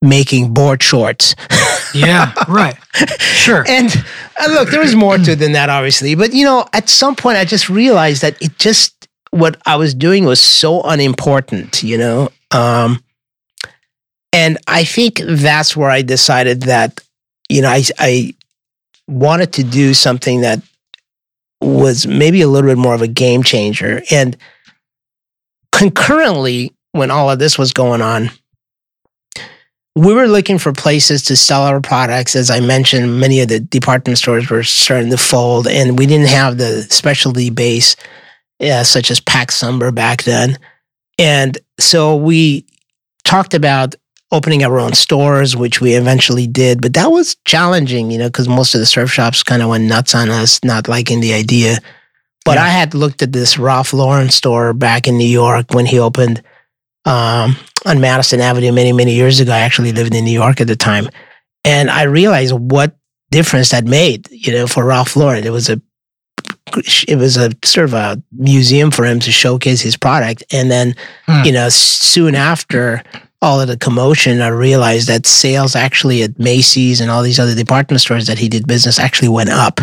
making board shorts. Yeah. Right. Sure. And uh, look, there was more to it than that, obviously. But you know, at some point, I just realized that it just what I was doing was so unimportant. You know, um, and I think that's where I decided that you know I I wanted to do something that was maybe a little bit more of a game changer. And concurrently, when all of this was going on, we were looking for places to sell our products. As I mentioned, many of the department stores were starting to fold, and we didn't have the specialty base uh, such as Pac Sunwear back then. And so we talked about opening our own stores, which we eventually did, but that was challenging, you know, because most of the surf shops kind of went nuts on us, not liking the idea. But yeah. I had looked at this Ralph Lauren store back in New York when he opened um, on Madison Avenue many, many years ago. I actually lived in New York at the time. And I realized what difference that made, you know, for Ralph Lauren. It was a it was a sort of a museum for him to showcase his product. And then, hmm. you know, soon after all of the commotion, I realized that sales actually at Macy's and all these other department stores that he did business actually went up.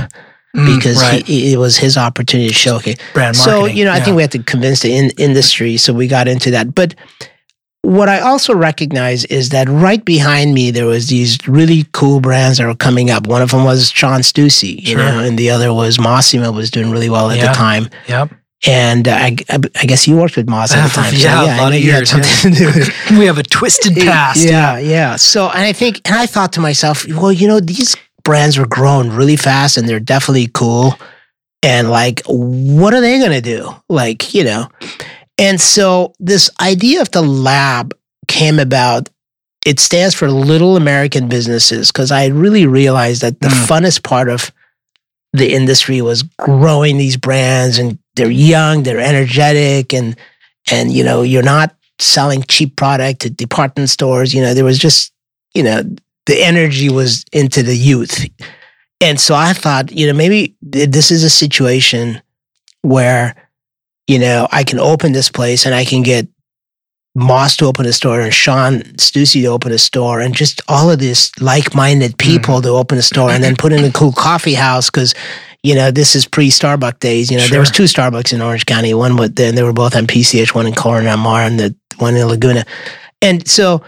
Mm, because right. he, it was his opportunity to showcase. Brand marketing. So, you know, I think we had to convince the in, industry. So we got into that. But what I also recognize is that right behind me there was these really cool brands that were coming up. One of them was Sean Stussy, you sure. know, and the other was Mossimo was doing really well at yeah. the time. Yep. And uh, I, I guess you worked with Moss at the time. yeah, so, yeah, a lot of years. Yeah. we have a twisted past. Yeah, yeah, yeah. So, and I think, and I thought to myself, well, you know, these brands were growing really fast, and they're definitely cool. And like, what are they going to do? Like, you know, and so this idea of the lab came about. It stands for Little American Businesses because I really realized that the mm. funnest part of the industry was growing these brands and they're young, they're energetic and and you know, you're not selling cheap product to department stores, you know, there was just, you know, the energy was into the youth. And so I thought, you know, maybe this is a situation where you know, I can open this place and I can get Moss to open a store and Sean Stussy to open a store and just all of these like-minded people mm. to open a store and then put in a cool coffee house because you know this is pre-Starbucks days. You know, sure. there was two Starbucks in Orange County. One with and they were both on PCH, one in Corona Mar and the one in Laguna. And so,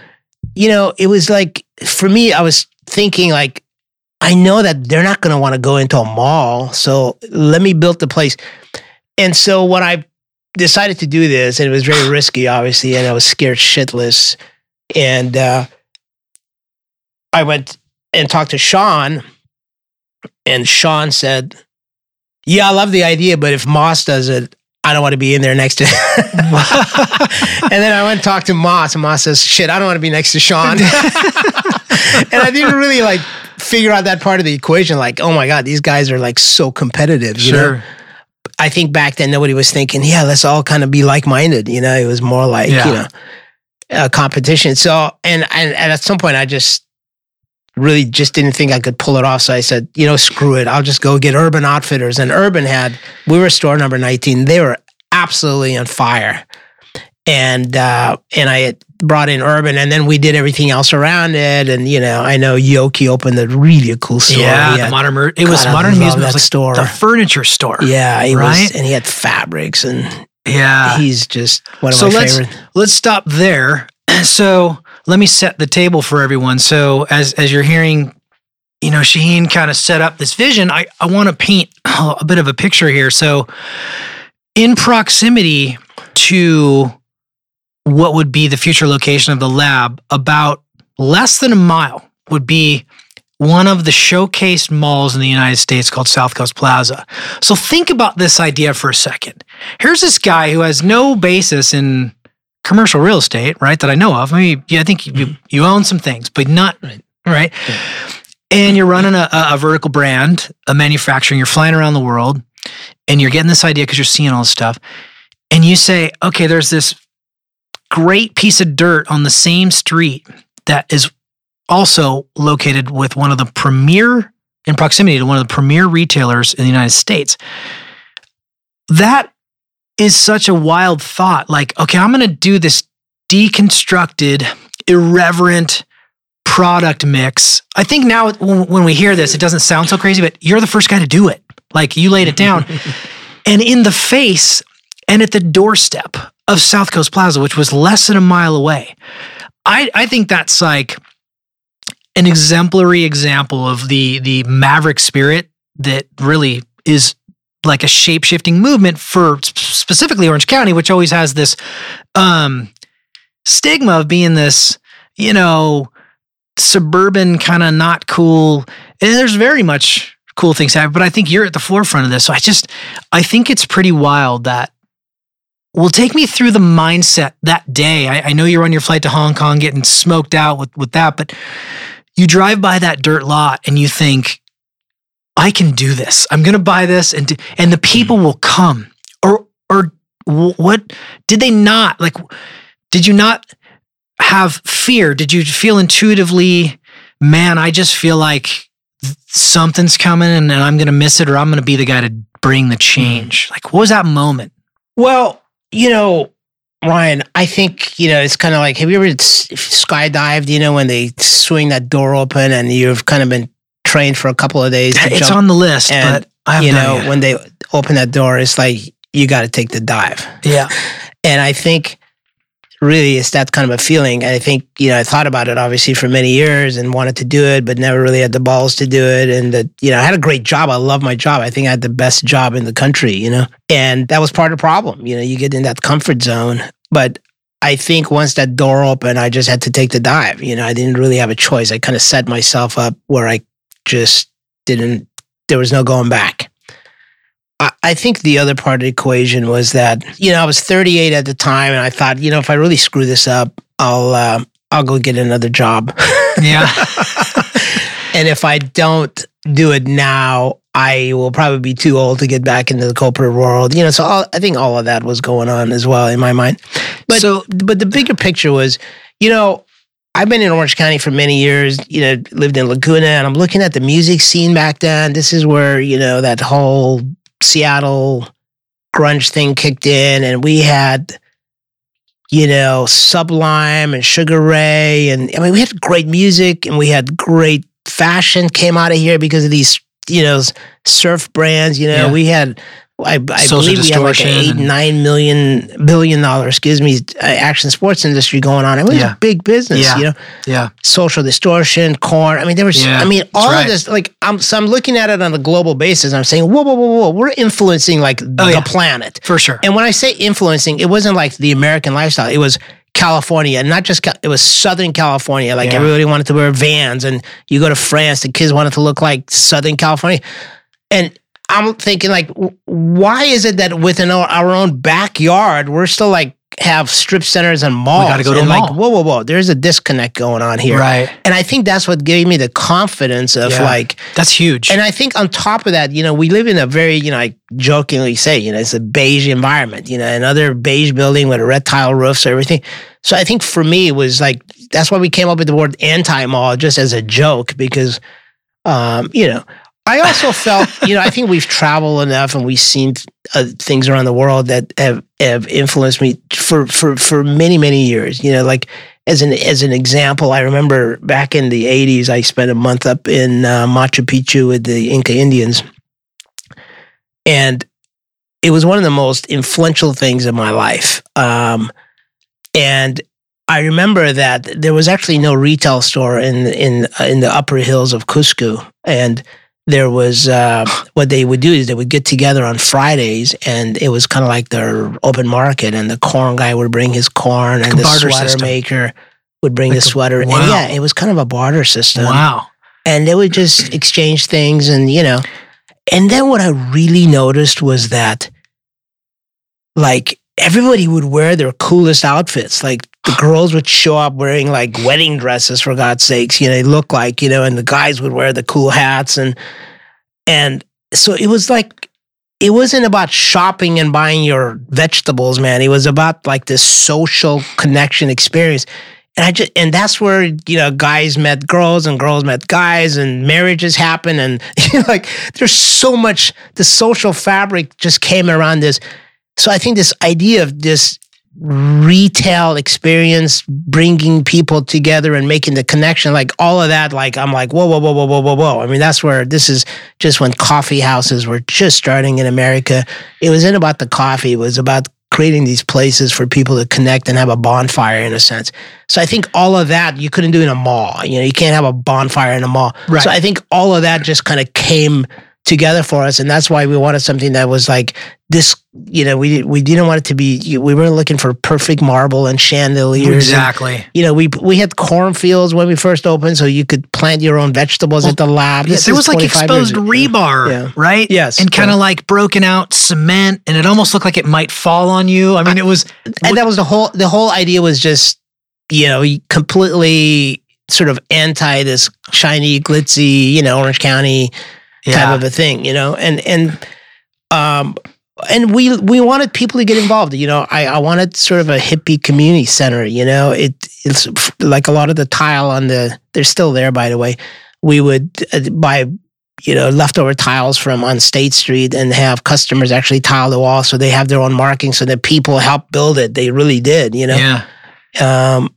you know, it was like for me, I was thinking like, I know that they're not going to want to go into a mall, so let me build the place. And so when I decided to do this, and it was very risky, obviously, and I was scared shitless. And uh, I went and talked to Sean, and Sean said, "Yeah, I love the idea, but if Moss does it, I don't want to be in there next to." and then I went and talked to Moss, and Moss says, "Shit, I don't want to be next to Sean." and I didn't really like figure out that part of the equation. Like, oh my god, these guys are like so competitive. You sure. Know? I think back then nobody was thinking, yeah, let's all kind of be like minded. You know, it was more like, yeah. you know, a competition. So, and, and, and at some point I just really just didn't think I could pull it off. So I said, you know, screw it. I'll just go get Urban Outfitters. And Urban had, we were store number 19. They were absolutely on fire. And, uh, and I brought in Urban, and then we did everything else around it. And you know, I know Yoki opened a really cool store. Yeah, had, the modern. It was modern amusement. That like store, the furniture store. Yeah, right. Was, and he had fabrics, and yeah, he's just one of so my let's, favorite. Let's stop there. So let me set the table for everyone. So as as you're hearing. You know, Shaheen kind of set up this vision. I, I want to paint a bit of a picture here. So, in proximity to what would be the future location of the lab, about less than a mile would be one of the showcased malls in the United States called South Coast Plaza. So think about this idea for a second. Here's this guy who has no basis in commercial real estate, right? That I know of. I mean, yeah, I think you, you mm-hmm. own some things, but not right. right? Yeah. And you're running a, a vertical brand, a manufacturing. You're flying around the world, and you're getting this idea because you're seeing all this stuff. And you say, okay, there's this great piece of dirt on the same street that is also located with one of the premier in proximity to one of the premier retailers in the United States. That is such a wild thought. Like, okay, I'm going to do this deconstructed, irreverent product mix. I think now when we hear this, it doesn't sound so crazy, but you're the first guy to do it. Like, you laid it down. and in the face and at the doorstep of South Coast Plaza, which was less than a mile away. I, I think that's like an exemplary example of the the maverick spirit that really is like a shape-shifting movement for specifically Orange County, which always has this um, stigma of being this, you know, suburban kind of not cool. And there's very much cool things happen, but I think you're at the forefront of this. So I just I think it's pretty wild that well, take me through the mindset that day. I, I, know you're on your flight to Hong Kong getting smoked out with, with that, but you drive by that dirt lot and you think, I can do this. I'm going to buy this, and do, and the people will come. Or or what did they not like? Did you not have fear? Did you feel intuitively, man? I just feel like something's coming, and, and I'm going to miss it, or I'm going to be the guy to bring the change. Mm-hmm. Like, what was that moment? Well, you know, Ryan, I think, you know, it's kind of like, have you ever skydived, you know, when they swing that door open and you've kind of been trained for a couple of days? it's on the list, and, but you know, when they open that door, it's like, you got to take the dive. Yeah. And I think really it's that kind of a feeling. And I think, you know, I thought about it obviously for many years and wanted to do it, but never really had the balls to do it. And that, you know, I had a great job. I love my job. I think I had the best job in the country, you know, and that was part of the problem. You know, you get in that comfort zone. But I think once that door opened, I just had to take the dive. You know, I didn't really have a choice. I kind of set myself up where I just didn't, there was no going back. I think the other part of the equation was that you know I was 38 at the time, and I thought you know if I really screw this up, I'll uh, I'll go get another job. Yeah. and if I don't do it now, I will probably be too old to get back into the corporate world. You know, so all, I think all of that was going on as well in my mind. But so, but the bigger picture was, you know, I've been in Orange County for many years, you know, lived in Laguna, and I'm looking at the music scene back then. This is where, you know, that whole Seattle grunge thing kicked in, and we had, you know, Sublime and Sugar Ray, and I mean, we had great music and we had great fashion came out of here because of these, you know, surf brands. You know, yeah. we had I, I believe we have like an eight, nine million billion dollar, excuse me, uh, action sports industry going on. It was yeah. a big business, yeah. you know. Yeah. Social distortion, Korn. I mean, there was. Yeah. I mean, all of this. Like, I'm so I'm looking at it on a global basis. I'm saying, whoa, whoa, whoa, whoa, we're influencing like oh, the planet for sure. And when I say influencing, it wasn't like the American lifestyle. It was California, and not just it was Southern California. Like everybody wanted to wear Vans, and you go to France, the kids wanted to look like Southern California, and I'm thinking like, why is it that within our own backyard we're still like have strip centers and malls? We got to go to and like, mall. whoa, whoa, whoa! There's a disconnect going on here, right? And I think that's what gave me the confidence of yeah, like that's huge. And I think on top of that, you know, we live in a very, you know, I jokingly say, you know, it's a beige environment, you know, another beige building with a red tile roofs, everything. So I think for me it was like that's why we came up with the word anti-mall just as a joke because, um, you know I also felt, you know, I think we've traveled enough and we've seen uh, things around the world that have, have influenced me for, for, for many, many years. You know, like as an, as an example, I remember back in the 80s, I spent a month up in uh, Machu Picchu with the Inca Indians. And it was one of the most influential things in my life. Um, and I remember that there was actually no retail store in in in the upper hills of Cusco, and there was uh, what they would do is they would get together on Fridays, and it was kind of like their open market, and the corn guy would bring his corn, like and the sweater system. maker would bring like the sweater, a, wow. and yeah, it was kind of a barter system. Wow! And they would just exchange things, and you know, and then what I really noticed was that, like everybody would wear their coolest outfits, like the girls would show up wearing like wedding dresses for God's sakes, you know, they look like, you know, and the guys would wear the cool hats and and so it was like it wasn't about shopping and buying your vegetables, man. It was about like this social connection experience. And I just and that's where, you know, guys met girls and girls met guys and marriages happen and you know, like there's so much the social fabric just came around this. So I think this idea of this retail experience, bringing people together and making the connection, like all of that, like I'm like, whoa, whoa, whoa, whoa, whoa, whoa, whoa. I mean, that's where this is just when coffee houses were just starting in America. It wasn't about the coffee, it was about creating these places for people to connect and have a bonfire in a sense. So I think all of that you couldn't do in a mall. You know, you can't have a bonfire in a mall. Right. So I think all of that just kind of came together for us, and that's why we wanted something that was like this. You know, we we didn't want it to be. We weren't looking for perfect marble and chandeliers. and, Exactly. you know, we we had cornfields when we first opened, so you could plant your own vegetables at the lab. Yes, there is was like 25 years exposed rebar, Yeah. right? Yes, And kind of yeah. like broken out cement, and it almost looked like it might fall on you. I mean, it was and that was the whole the whole idea was just you know completely sort of anti this shiny glitzy you know orange county yeah. type of a thing you know and and um and we we wanted people to get involved you know i i wanted sort of a hippie community center you know it it's like a lot of the tile on the they're still there by the way we would uh, buy you know leftover tiles from on state street and have customers actually tile the wall so they have their own marking so that people help build it they really did you know yeah. um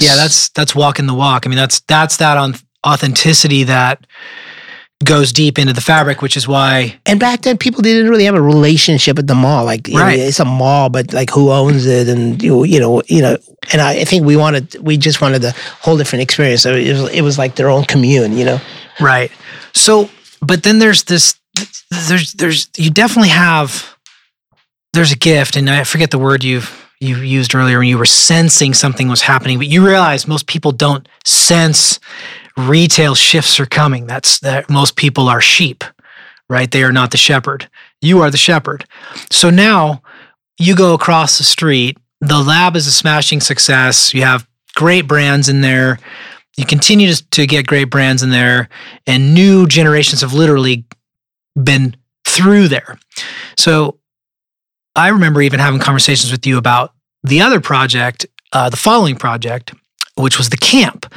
Yeah, that's that's walking the walk. I mean, that's that's that on authenticity that goes deep into the fabric, which is why And back then, people didn't really have a relationship with the mall. Like, you know, it's a mall, but like, who owns it? And you, you know, you know. And I, I think we wanted, we just wanted a whole different experience. So it was, it was like their own commune, you know. right. So, but then there's this. There's there's you definitely have. There's a gift, and I forget the word you've you used earlier when you were sensing something was happening, but you realize most people don't sense retail shifts are coming. That's that most people are sheep, right? They are not the shepherd. You are the shepherd. So now you go across the street. The lab is a smashing success. You have great brands in there. You continue to, get great brands in there, and new generations have literally been through there. So I remember even having conversations with you about the other project, uh, the following project, which was the camp.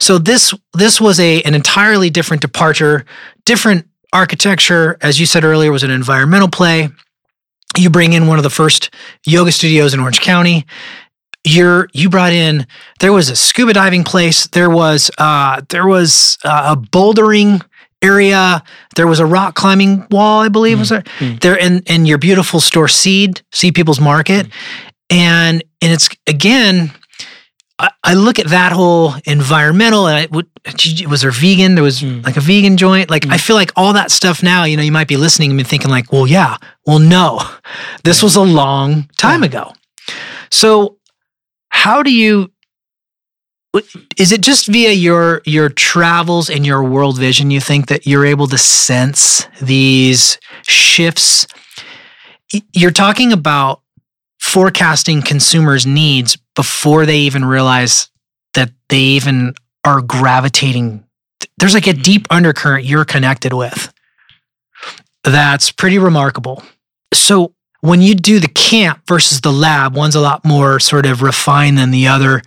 So this this was a an entirely different departure, different architecture. As you said earlier, was an environmental play. You bring in one of the first yoga studios in Orange County. You're you brought in. There was a scuba diving place. There was uh, there was uh, a bouldering area. There was a rock climbing wall, I believe, was there. Mm. There in in your beautiful store, Seed, See People's Market, and and it's again. I, I look at that whole environmental, and I would was there vegan? There was Mm. like a vegan joint. Like I feel like all that stuff now. You know, you might be listening and be thinking like, well, yeah, well, no, this was a long time ago. So, how do you? Is it just via your your travels and your world vision? You think that you're able to sense these shifts? You're talking about forecasting consumers' needs before they even realize that they even are gravitating. There's like a mm-hmm. deep undercurrent you're connected with. That's pretty remarkable. So, when you do the camp versus the lab, one's a lot more sort of refined than the other.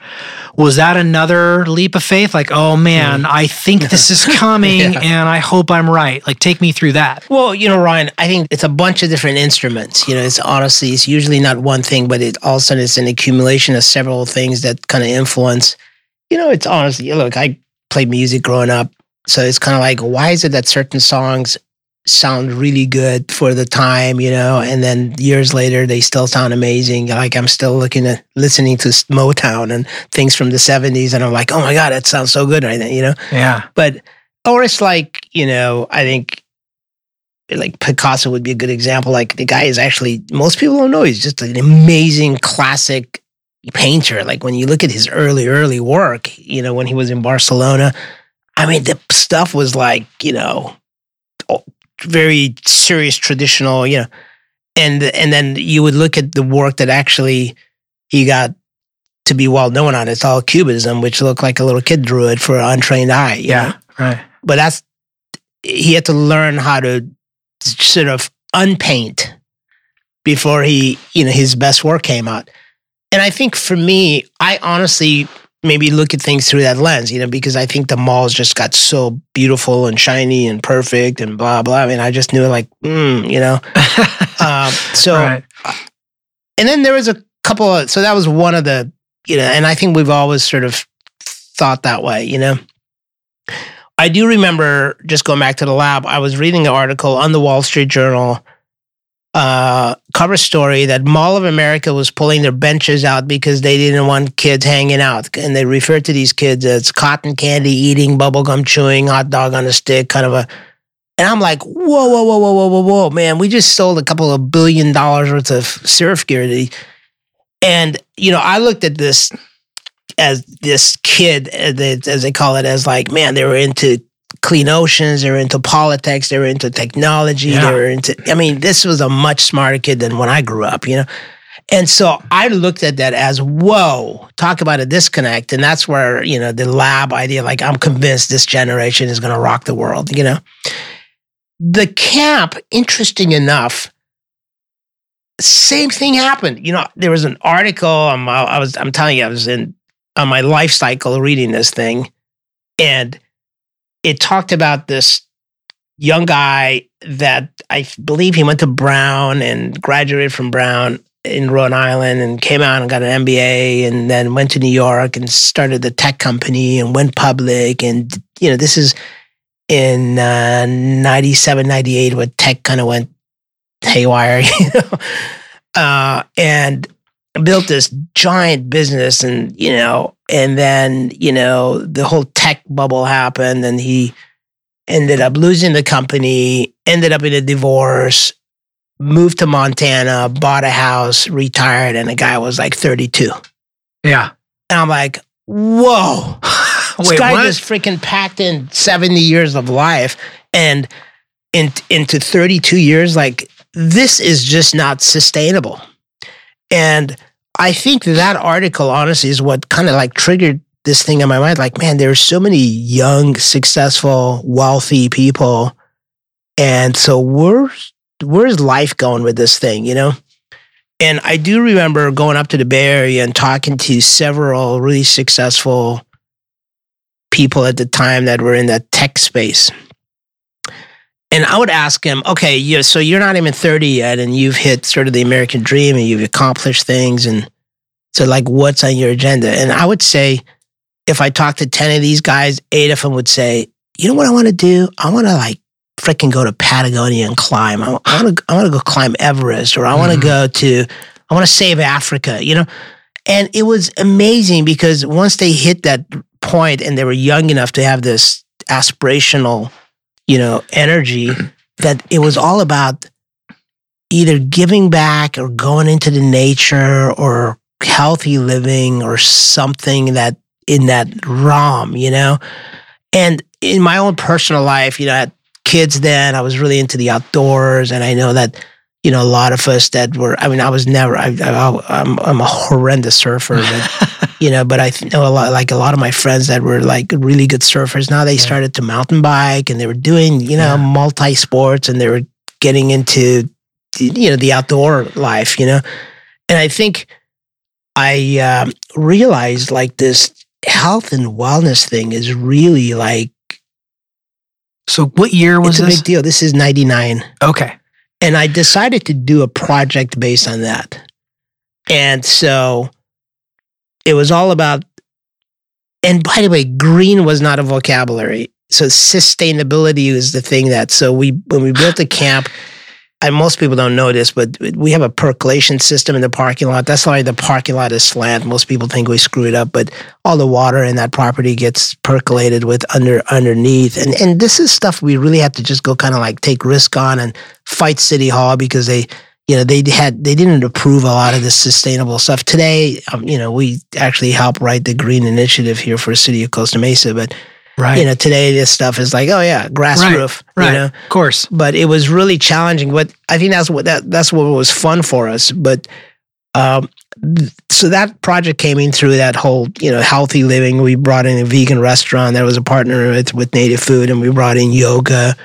Was that another leap of faith? Like, oh man, I think this is coming Yeah. and I hope I'm right. Like, take me through that. Well, you know, Ryan, I think it's a bunch of different instruments. You know, it's honestly, it's usually not one thing, but it all of a sudden it's an accumulation of several things that kind of influence. You know, it's honestly, look, I played music growing up. So it's kind of like, why is it that certain songs sound really good for the time, you know, and then years later they still sound amazing. Like I'm still looking at listening to Motown and things from the 70s, and I'm like, oh my God, that sounds so good right now, you know? Yeah. but or it's like you know i think like picasso would be a good example like the guy is actually most people don't know he's just an amazing classic painter like when you look at his early early work you know when he was in barcelona i mean the stuff was like you know very serious traditional you know and and then you would look at the work that actually he got to be well known on it's all cubism which looked like a little kid drew it for an untrained eye you know? Yeah. Right. but that's he had to learn how to sort of unpaint before he you know his best work came out and i think for me i honestly maybe look at things through that lens you know because i think the malls just got so beautiful and shiny and perfect and blah blah i mean i just knew like mm, you know um, so right. and then there was a couple of so that was one of the you know and i think we've always sort of thought that way you know i do remember just going back to the lab i was reading an article on the wall street journal uh, cover story that mall of america was pulling their benches out because they didn't want kids hanging out and they referred to these kids as cotton candy eating bubblegum chewing hot dog on a stick kind of a And I'm like, whoa, whoa, whoa, whoa, whoa, whoa, whoa, man, we just sold a couple of billion dollars worth of surf gear. And, you know, I looked at this as this kid, as they call it, as like, man, they were into clean oceans, they were into politics, they were into technology, yeah. they were into, I mean, this was a much smarter kid than when I grew up, you know? And so I looked at that as, whoa, talk about a disconnect. And that's where, you know, the lab idea, like, I'm convinced this generation is going to rock the world, you know? The camp, interesting enough, same thing happened. You know, there was an article. Um, I was, I'm telling you, I was in on my life cycle reading this thing, and it talked about this young guy that I believe he went to Brown and graduated from Brown in Rhode Island and came out and got an MBA and then went to New York and started the tech company and went public. And, you know, this is in uh, 97, 98 when tech kind of went haywire, you know, uh, and built this giant business and, you know, and then, you know, the whole tech bubble happened and he ended up losing the company, ended up in a divorce, moved to Montana, bought a house, retired, and the guy was like 32. Yeah. And I'm like, whoa. this Wait, guy what? just freaking packed in 70 years of life and in, into 32 years. Like, this is just not sustainable. And I think that article, honestly, is what kind of like triggered this thing in my mind. Like, man, there's so many young, successful, wealthy people. And so where's where's life going with this thing, you know? And I do remember going up to the Bay Area and talking to several really successful people at the time that were in that tech space. And I would ask him, okay, you so you're not even 30 yet and you've hit sort of the American dream and you've accomplished things. And so, like, what's on your agenda? And I would say, if I talked to 10 of these guys, eight of them would say, you know what I want to do? I want to like freaking go to Patagonia and climb. I, I want to I want to go climb Everest or I want to mm-hmm. go to I want to save Africa, you know? And it was amazing because once they hit that point and they were young enough to have this aspirational you know, energy that it was all about either giving back or going into the nature or healthy living or something that in that realm, you know? And in my own personal life, you know, I had kids then, I was really into the outdoors. And I know that, you know, a lot of us that were, I mean, I was never, I, I, I'm, I'm a horrendous surfer, but you know, but I know a lot, like a lot of my friends that were like really good surfers. Now they yeah. started to mountain bike and they were doing, you know, yeah. multi sports and they were getting into, you know, the outdoor life, you know. And I think I um, realized like this health and wellness thing is really like. So what year was it's this? a big deal. This is 99. Okay. And I decided to do a project based on that. And so it was all about, and by the way, green was not a vocabulary. So sustainability is the thing that, so we, when we built the camp, and most people don't know this, but we have a percolation system in the parking lot. That's why the parking lot is slant. Most people think we screw it up, but all the water in that property gets percolated with under underneath. And and this is stuff we really have to just go kind of like take risk on and fight City Hall because they you know they had they didn't approve a lot of this sustainable stuff. Today um, you know we actually help write the green initiative here for the city of costa mesa but right. you know today this stuff is like oh yeah grass right. roof right. you know? Of course. But it was really challenging but i think that's what that that's what was fun for us but um so that project came in through that whole you know healthy living. We brought in a vegan restaurant that was a partner with, with native food and we brought in yoga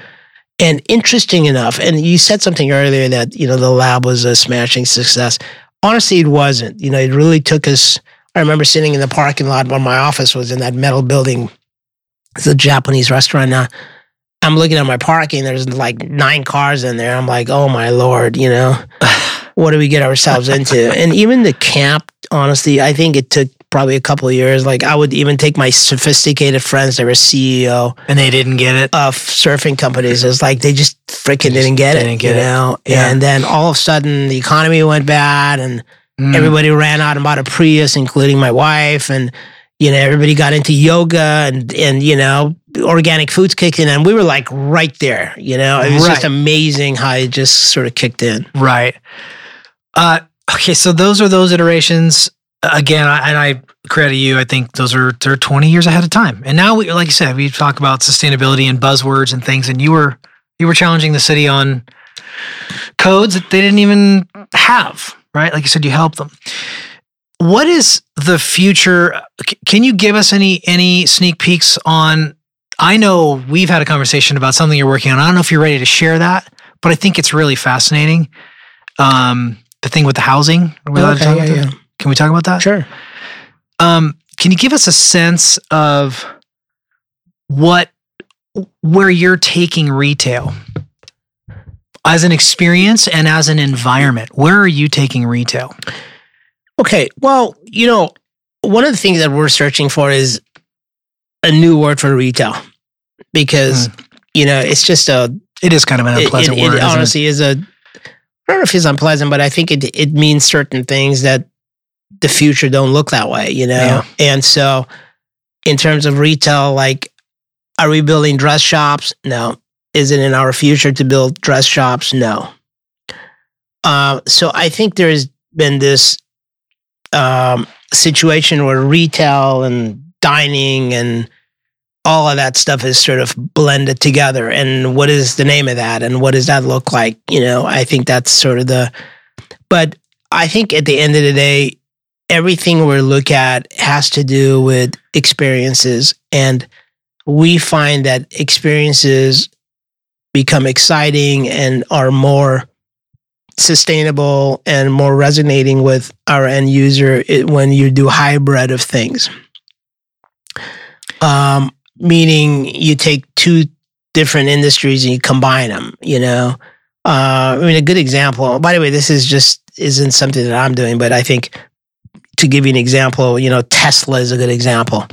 and interesting enough, and you said something earlier that, you know, the lab was a smashing success. Honestly, it wasn't. You know, it really took us. I remember sitting in the parking lot when my office was in that metal building. It's a Japanese restaurant now. I'm looking at my parking. There's like nine cars in there. I'm like, oh my lord, you know, what do we get ourselves into? and even the camp, honestly, I think it took probably a couple of years. Like I would even take my sophisticated friends that were CEO and they didn't get it of surfing companies. It's like they just freaking didn't get didn't it, get you know. It. Yeah. And then all of a sudden the economy went bad and mm. everybody ran out and bought a Prius, including my wife. And you know, everybody got into yoga and and you know, organic foods kicking in. And we were like right there. You know, it was Right. just amazing how it just sort of kicked in. Right. Uh, okay, so those are those iterations. Again, I, and I credit you. I think those are they're twenty years ahead of time. And now, we, like you said, we talk about sustainability and buzzwords and things. And you were you were challenging the city on codes that they didn't even have. Right, like you said, you helped them. What is the future? Can you give us any any sneak peeks on? I know we've had a conversation about something you're working on. I don't know if you're ready to share that, but I think it's really fascinating. Um, the thing with the housing. Are we allowed to talk about that? Can we talk about that? Sure. Um, can you give us a sense of what where you're taking retail as an experience and as an environment? Where are you taking retail? Okay. Well, you know, one of the things that we're searching for is a new word for retail because, you know, it's just a, It is kind of an unpleasant it- word. it? honestly is a, I don't know if it's unpleasant, but I think it, it means certain things that the future don't look that way, you know? Yeah. And so, in terms of retail, like, are we building dress shops? No. Is it in our future to build dress shops? No. Uh, so I think there's been this um, situation where retail and dining and all of that stuff is sort of blended together. And what is the name of that? And what does that look like? You know, I think that's sort of the, but I think at the end of the day, everything we look at has to do with experiences. And we find that experiences become exciting and are more sustainable and more resonating with our end user when you do hybrid of things. Um, meaning you take two different industries and you combine them, you know. Uh, I mean, a good example, by the way, this is just isn't something that I'm doing, but I think to give you an example, you know, Tesla is a good example.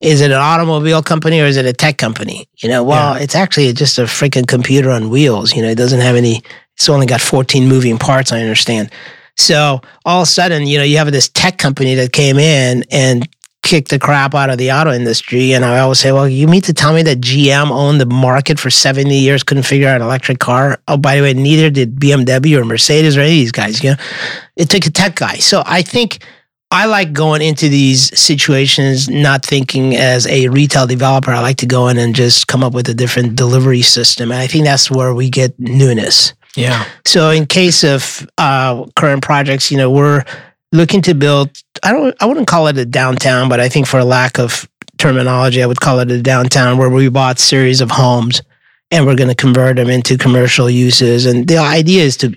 Is it an automobile company or is it a tech company? You know, well, it's actually just a freaking computer on wheels. You know, it doesn't have any, it's only got 14 moving parts, I understand. So all of a sudden, you know, you have this tech company that came in and kicked the crap out of the auto industry. And I always say, well, you mean to tell me that GM owned the market for 70 years, couldn't figure out an electric car? Oh, by the way, neither did BMW or Mercedes or any of these guys. You know, it took a tech guy. So I think I like going into these situations not thinking as a retail developer. I like to go in and just come up with a different delivery system. And I think that's where we get newness. Yeah. So in case of uh, current projects, you know, we're looking to build. I don't. I wouldn't call it a downtown, but I think for a lack of terminology, I would call it a downtown where we bought series of homes and we're going to convert them into commercial uses. And the idea is to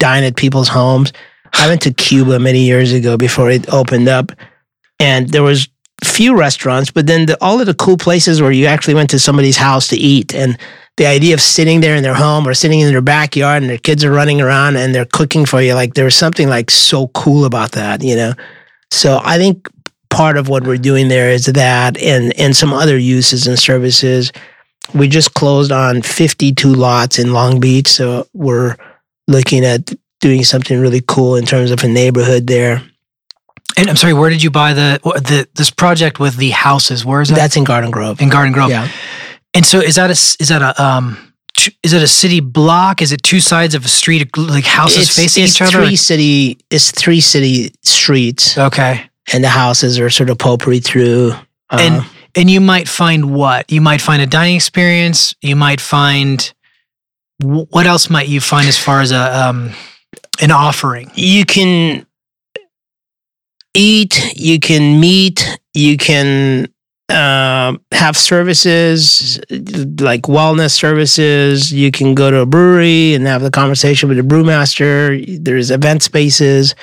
dine at people's homes. I went to Cuba many years ago before it opened up, and there was few restaurants, but then the, all of the cool places where you actually went to somebody's house to eat. And the idea of sitting there in their home or sitting in their backyard and their kids are running around and they're cooking for you like there was something like so cool about that you know? So i think part of what we're doing there is that and and some other uses and services. We just closed on 52 lots in long beach so we're looking at doing something really cool in terms of a neighborhood there And I'm sorry, where did you buy the the this project with the houses? Where is that? that's in garden grove in Garden Grove. yeah And so is that a is that a um is it a city block? Is it two sides of a street like houses facing it's each other? three city it's three city streets Okay. and the houses are sort of potpourri through uh, And and you might find what? You might find a dining experience. You might find what else might you find as far as a um an offering? you can eat, you can meet, you can uh, have services like wellness services. You can go to a brewery and have the conversation with the brewmaster. There's event spaces.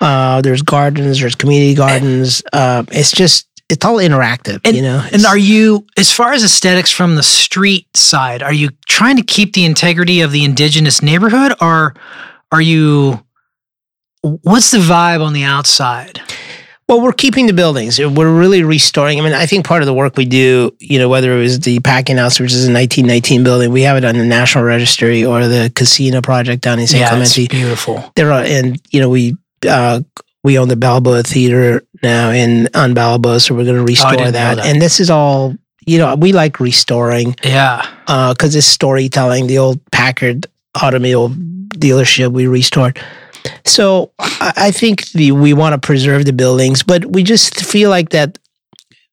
Uh, there's gardens. There's community gardens. Uh, it's just it's all interactive. and, you know. And are you, as far as aesthetics from the street side, are you trying to keep the integrity of the indigenous neighborhood, or are you? What's the vibe on the outside? Well, we're keeping the buildings. We're really restoring. I mean, I think part of the work we do, you know, whether it was the packing house, which is a 1919 building, we have it on the National Registry, or the casino project down in San yeah, it's Clemente. beautiful. There are, and you know, we uh, we own the Balboa Theater now in on Balboa, so we're going to restore didn't that. that. And this is all you know. We like restoring Yeah. because it's storytelling. The old Packard automobile dealership we restored. So I, think the, we want to preserve the buildings, but we just feel like that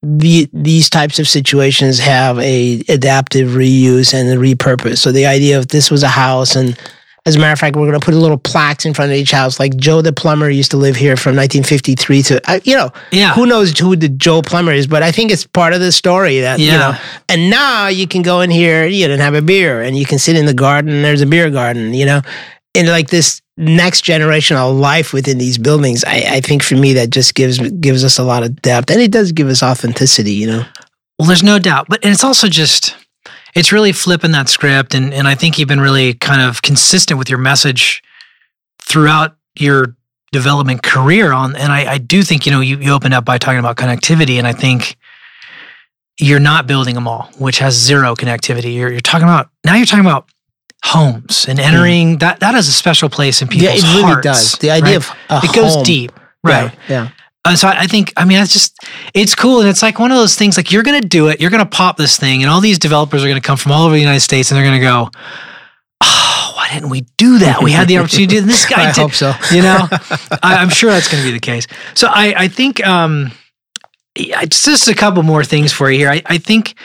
the these types of situations have a adaptive reuse and a repurpose. So the idea of this was a house and as a matter of fact, we're going to put a little plaques in front of each house. Like Joe the plumber used to live here from 1953 to, I- you know, Yeah. who knows who the Joe plumber is, but I think it's part of the story that, you know, and now you can go in here, you know, and have a beer and you can sit in the garden. And there's a beer garden, you know, and like this next generation of life within these buildings. I, I think for me, that just gives, gives us a lot of depth and it does give us authenticity, you know? Well, there's no doubt, but and it's also just it's really flipping that script, and and I think you've been really kind of consistent with your message throughout your development career on, and I, I do think you know you you opened up by talking about connectivity, and I think you're not building a mall which has zero connectivity. You're you're talking about now you're talking about homes and hmm. entering that that is a special place in people's yeah, it really hearts. does. The idea right? of a it goes home. deep, Yeah, right? Yeah. Uh, so I, I think, I mean, it's just, it's cool. And it's like one of those things like you're going to do it, you're going to pop this thing, and all these developers are going to come from all over the United States and they're going to go, oh, why didn't we do that? We had the opportunity to do this guy I did. hope so. You know, I, I'm sure that's going to be the case. So I, I think, um, it's just a couple more things for you here. I, I think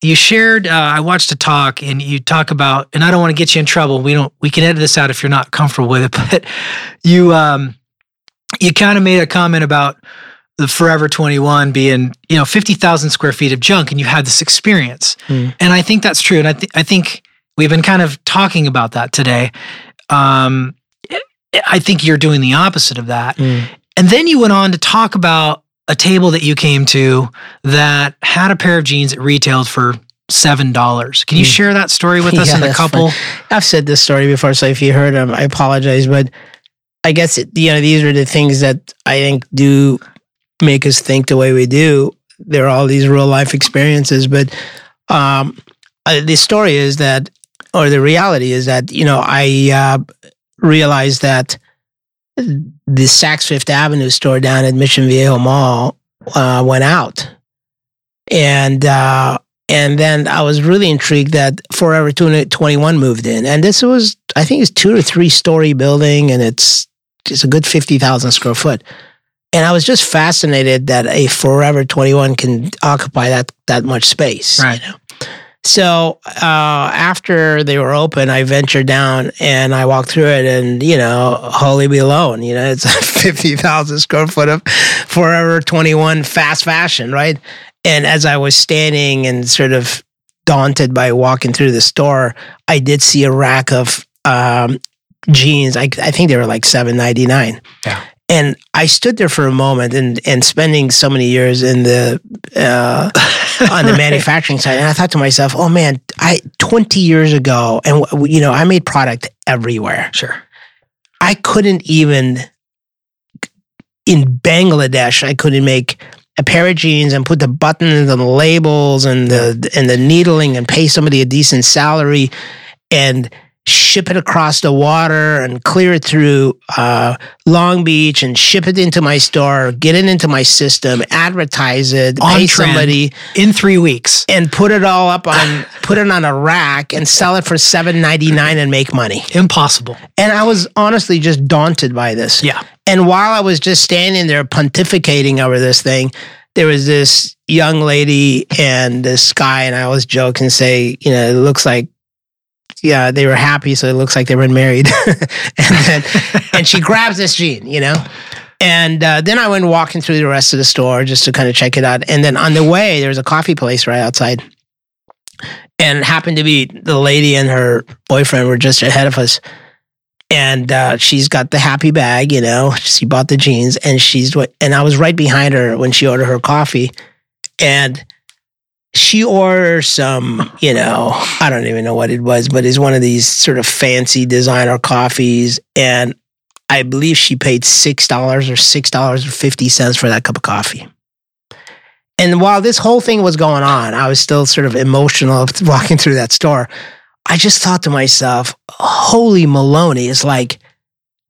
you shared, uh, I watched a talk and you talk about, and I don't want to get you in trouble. We don't, we can edit this out if you're not comfortable with it, but you, um, you kind of made a comment about the Forever 21 being, you know, 50,000 square feet of junk and you had this experience. Hmm. And I think that's true. And I, th- I think we've been kind of talking about that today. Um, I think you're doing the opposite of that. Mm. And then you went on to talk about a table that you came to that had a pair of jeans that retailed for seven dollars. Can you Mm. share that story with us Yeah, in a that's couple? I've said this story before, so if you heard them, I apologize. But I guess it, you know these are the things that I think do make us think the way we do. There are all these real life experiences, but um, uh, the story is that, or the reality is that you know I uh, realized that the Saks Fifth Avenue store down at Mission Viejo Mall uh, went out, and uh, and then I was really intrigued that Forever 21 moved in. And this was, I think it's two or three story building and it's it's a good 50,000 square foot. And I was just fascinated that a Forever 21 can occupy that that much space. Right. You know? So uh, after they were open, I ventured down and I walked through it, and you know, holy be alone, you know, it's fifty thousand square foot of Forever Twenty One fast fashion, right? And as I was standing and sort of daunted by walking through the store, I did see a rack of um, jeans. I, I think they were like seven ninety nine. Yeah. And I stood there for a moment, and and spending so many years in the uh, on the manufacturing side, and I thought to myself, "Oh man, I twenty years ago, and you know, I made product everywhere. Sure. I couldn't even in Bangladesh, I couldn't make a pair of jeans and put the buttons and the labels and the and the needling and pay somebody a decent salary and ship it across the water and clear it through uh, Long Beach and ship it into my store, get it into my system, advertise it, On pay somebody, In three weeks. and put it all up on put it on a rack and sell it for seven ninety nine and make money. Impossible. And I was honestly just daunted by this. Yeah. And while I was just standing there pontificating over this thing, there was this young lady and this guy, and I always joke and say, you know, it looks like, yeah, they were happy, so it looks like they were married. and then, and she grabs this jean, you know. And uh, then I went walking through the rest of the store just to kind of check it out. And then on the way, there was a coffee place right outside. And happened to be the lady and her boyfriend were just ahead of us and uh, she's got the happy bag, you know. She bought the jeans, and she's. And I was right behind her when she ordered her coffee, and she ordered some, you know, I don't even know what it was, but it's one of these sort of fancy designer coffees, and I believe she paid six dollars or $6.50 for that cup of coffee. And while this whole thing was going on, I was still sort of emotional walking through that store. I just thought to myself, holy Maloney is like,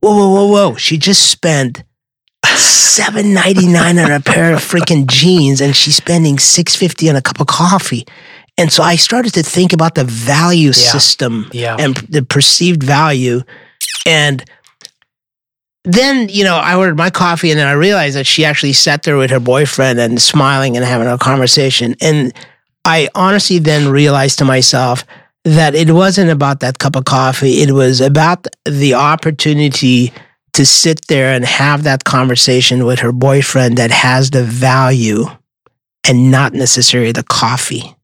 whoa, whoa, whoa, whoa. She just spent seven ninety nine on a pair of freaking jeans, and she's spending six fifty on a cup of coffee. And so I started to think about the value Yeah. system Yeah. and the perceived value. And then, you know, I ordered my coffee and then I realized that she actually sat there with her boyfriend and smiling and having a conversation. And I honestly then realized to myself that it wasn't about that cup of coffee. It was about the opportunity to sit there and have that conversation with her boyfriend that has the value and not necessarily the coffee.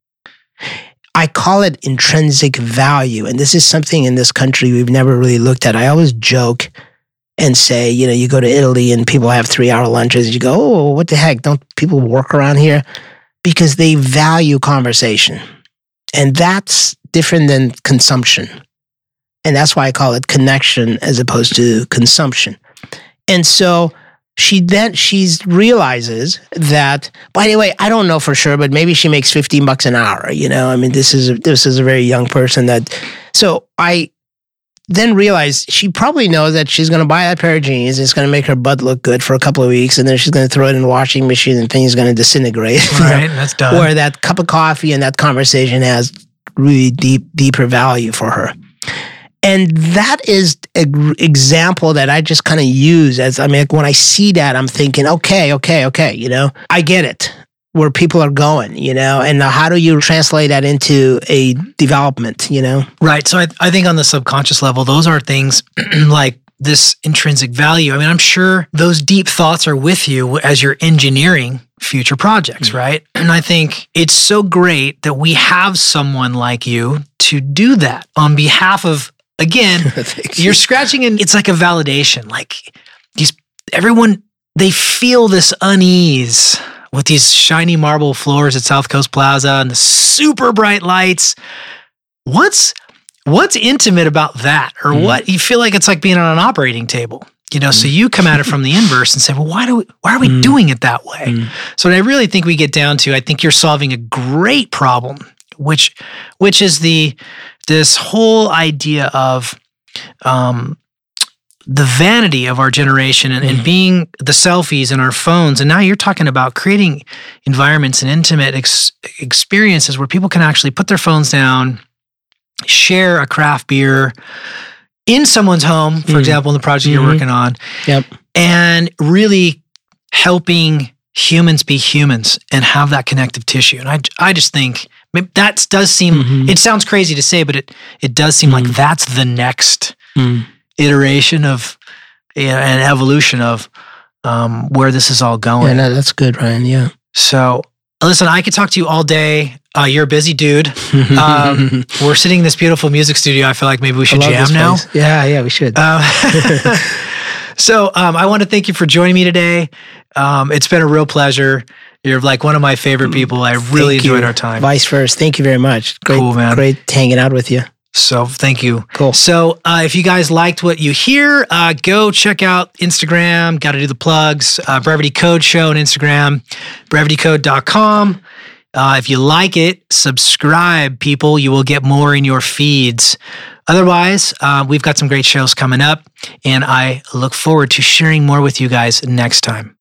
I call it intrinsic value. And this is something in this country we've never really looked at. I always joke and say, you know, you go to Italy and people have three hour lunches. You go, oh, what the heck? Don't people work around here? Because they value conversation. And that's different than consumption. And that's why I call it connection as opposed to consumption. And so she then she's realizes that by the way i don't know for sure but maybe she makes 15 bucks an hour you know i mean this is a, this is a very young person that so i then realized she probably knows that she's going to buy that pair of jeans it's going to make her butt look good for a couple of weeks and then she's going to throw it in the washing machine and things going to disintegrate you know? Right. That's done. where that cup of coffee and that conversation has really deep deeper value for her and that is an example that i just kind of use as i mean like when i see that i'm thinking okay okay okay you know i get it where people are going you know and how do you translate that into a development you know Right. So I, I think on the subconscious level, those are things like this intrinsic value. I mean, I'm sure those deep thoughts are with you as you're engineering future projects, mm-hmm. right? And I think it's so great that we have someone like you to do that on behalf of, again, you're scratching and it's like a validation. Like these, everyone, they feel this unease with these shiny marble floors at South Coast Plaza and the super bright lights. What's what's intimate about that or Mm. what you feel like it's like being on an operating table you know so you come at it from the inverse and say well why do we why are we Mm. doing it that way Mm. so what i really think we get down to i think you're solving a great problem which which is the this whole idea of um the vanity of our generation and, and Mhm. being the selfies in our phones and now you're talking about creating environments and intimate ex- experiences where people can actually put their phones down share a craft beer in someone's home, for Mm. example, in the project you're Mhm. working on, Yep. and really helping humans be humans and have that connective tissue. And I, I just think that does seem, Mhm. it sounds crazy to say, but it, it does seem like Mhm. that's the next Mm. iteration of yeah, an evolution of um, where this is all going. yeah no, that's good ryan yeah So, listen, I could talk to you all day. Uh, you're a busy dude. Um, We're sitting in this beautiful music studio. I feel like maybe we should jam now. yeah yeah we should Um, so um, I want to thank you for joining me today. Um, it's been a real pleasure. You're like one of my favorite people. I really Mm, Thank you. enjoyed our time. vice versa thank you very much great Cool, man. great hanging out with you So thank you. cool So uh, if you guys liked what you hear, uh, go check out Instagram. Got to do the plugs. Uh, Brevity Code Show on Instagram, brevitycode.com. Uh, if you like it, subscribe, people. You will get more in your feeds. Otherwise, uh, we've got some great shows coming up, and I look forward to sharing more with you guys next time.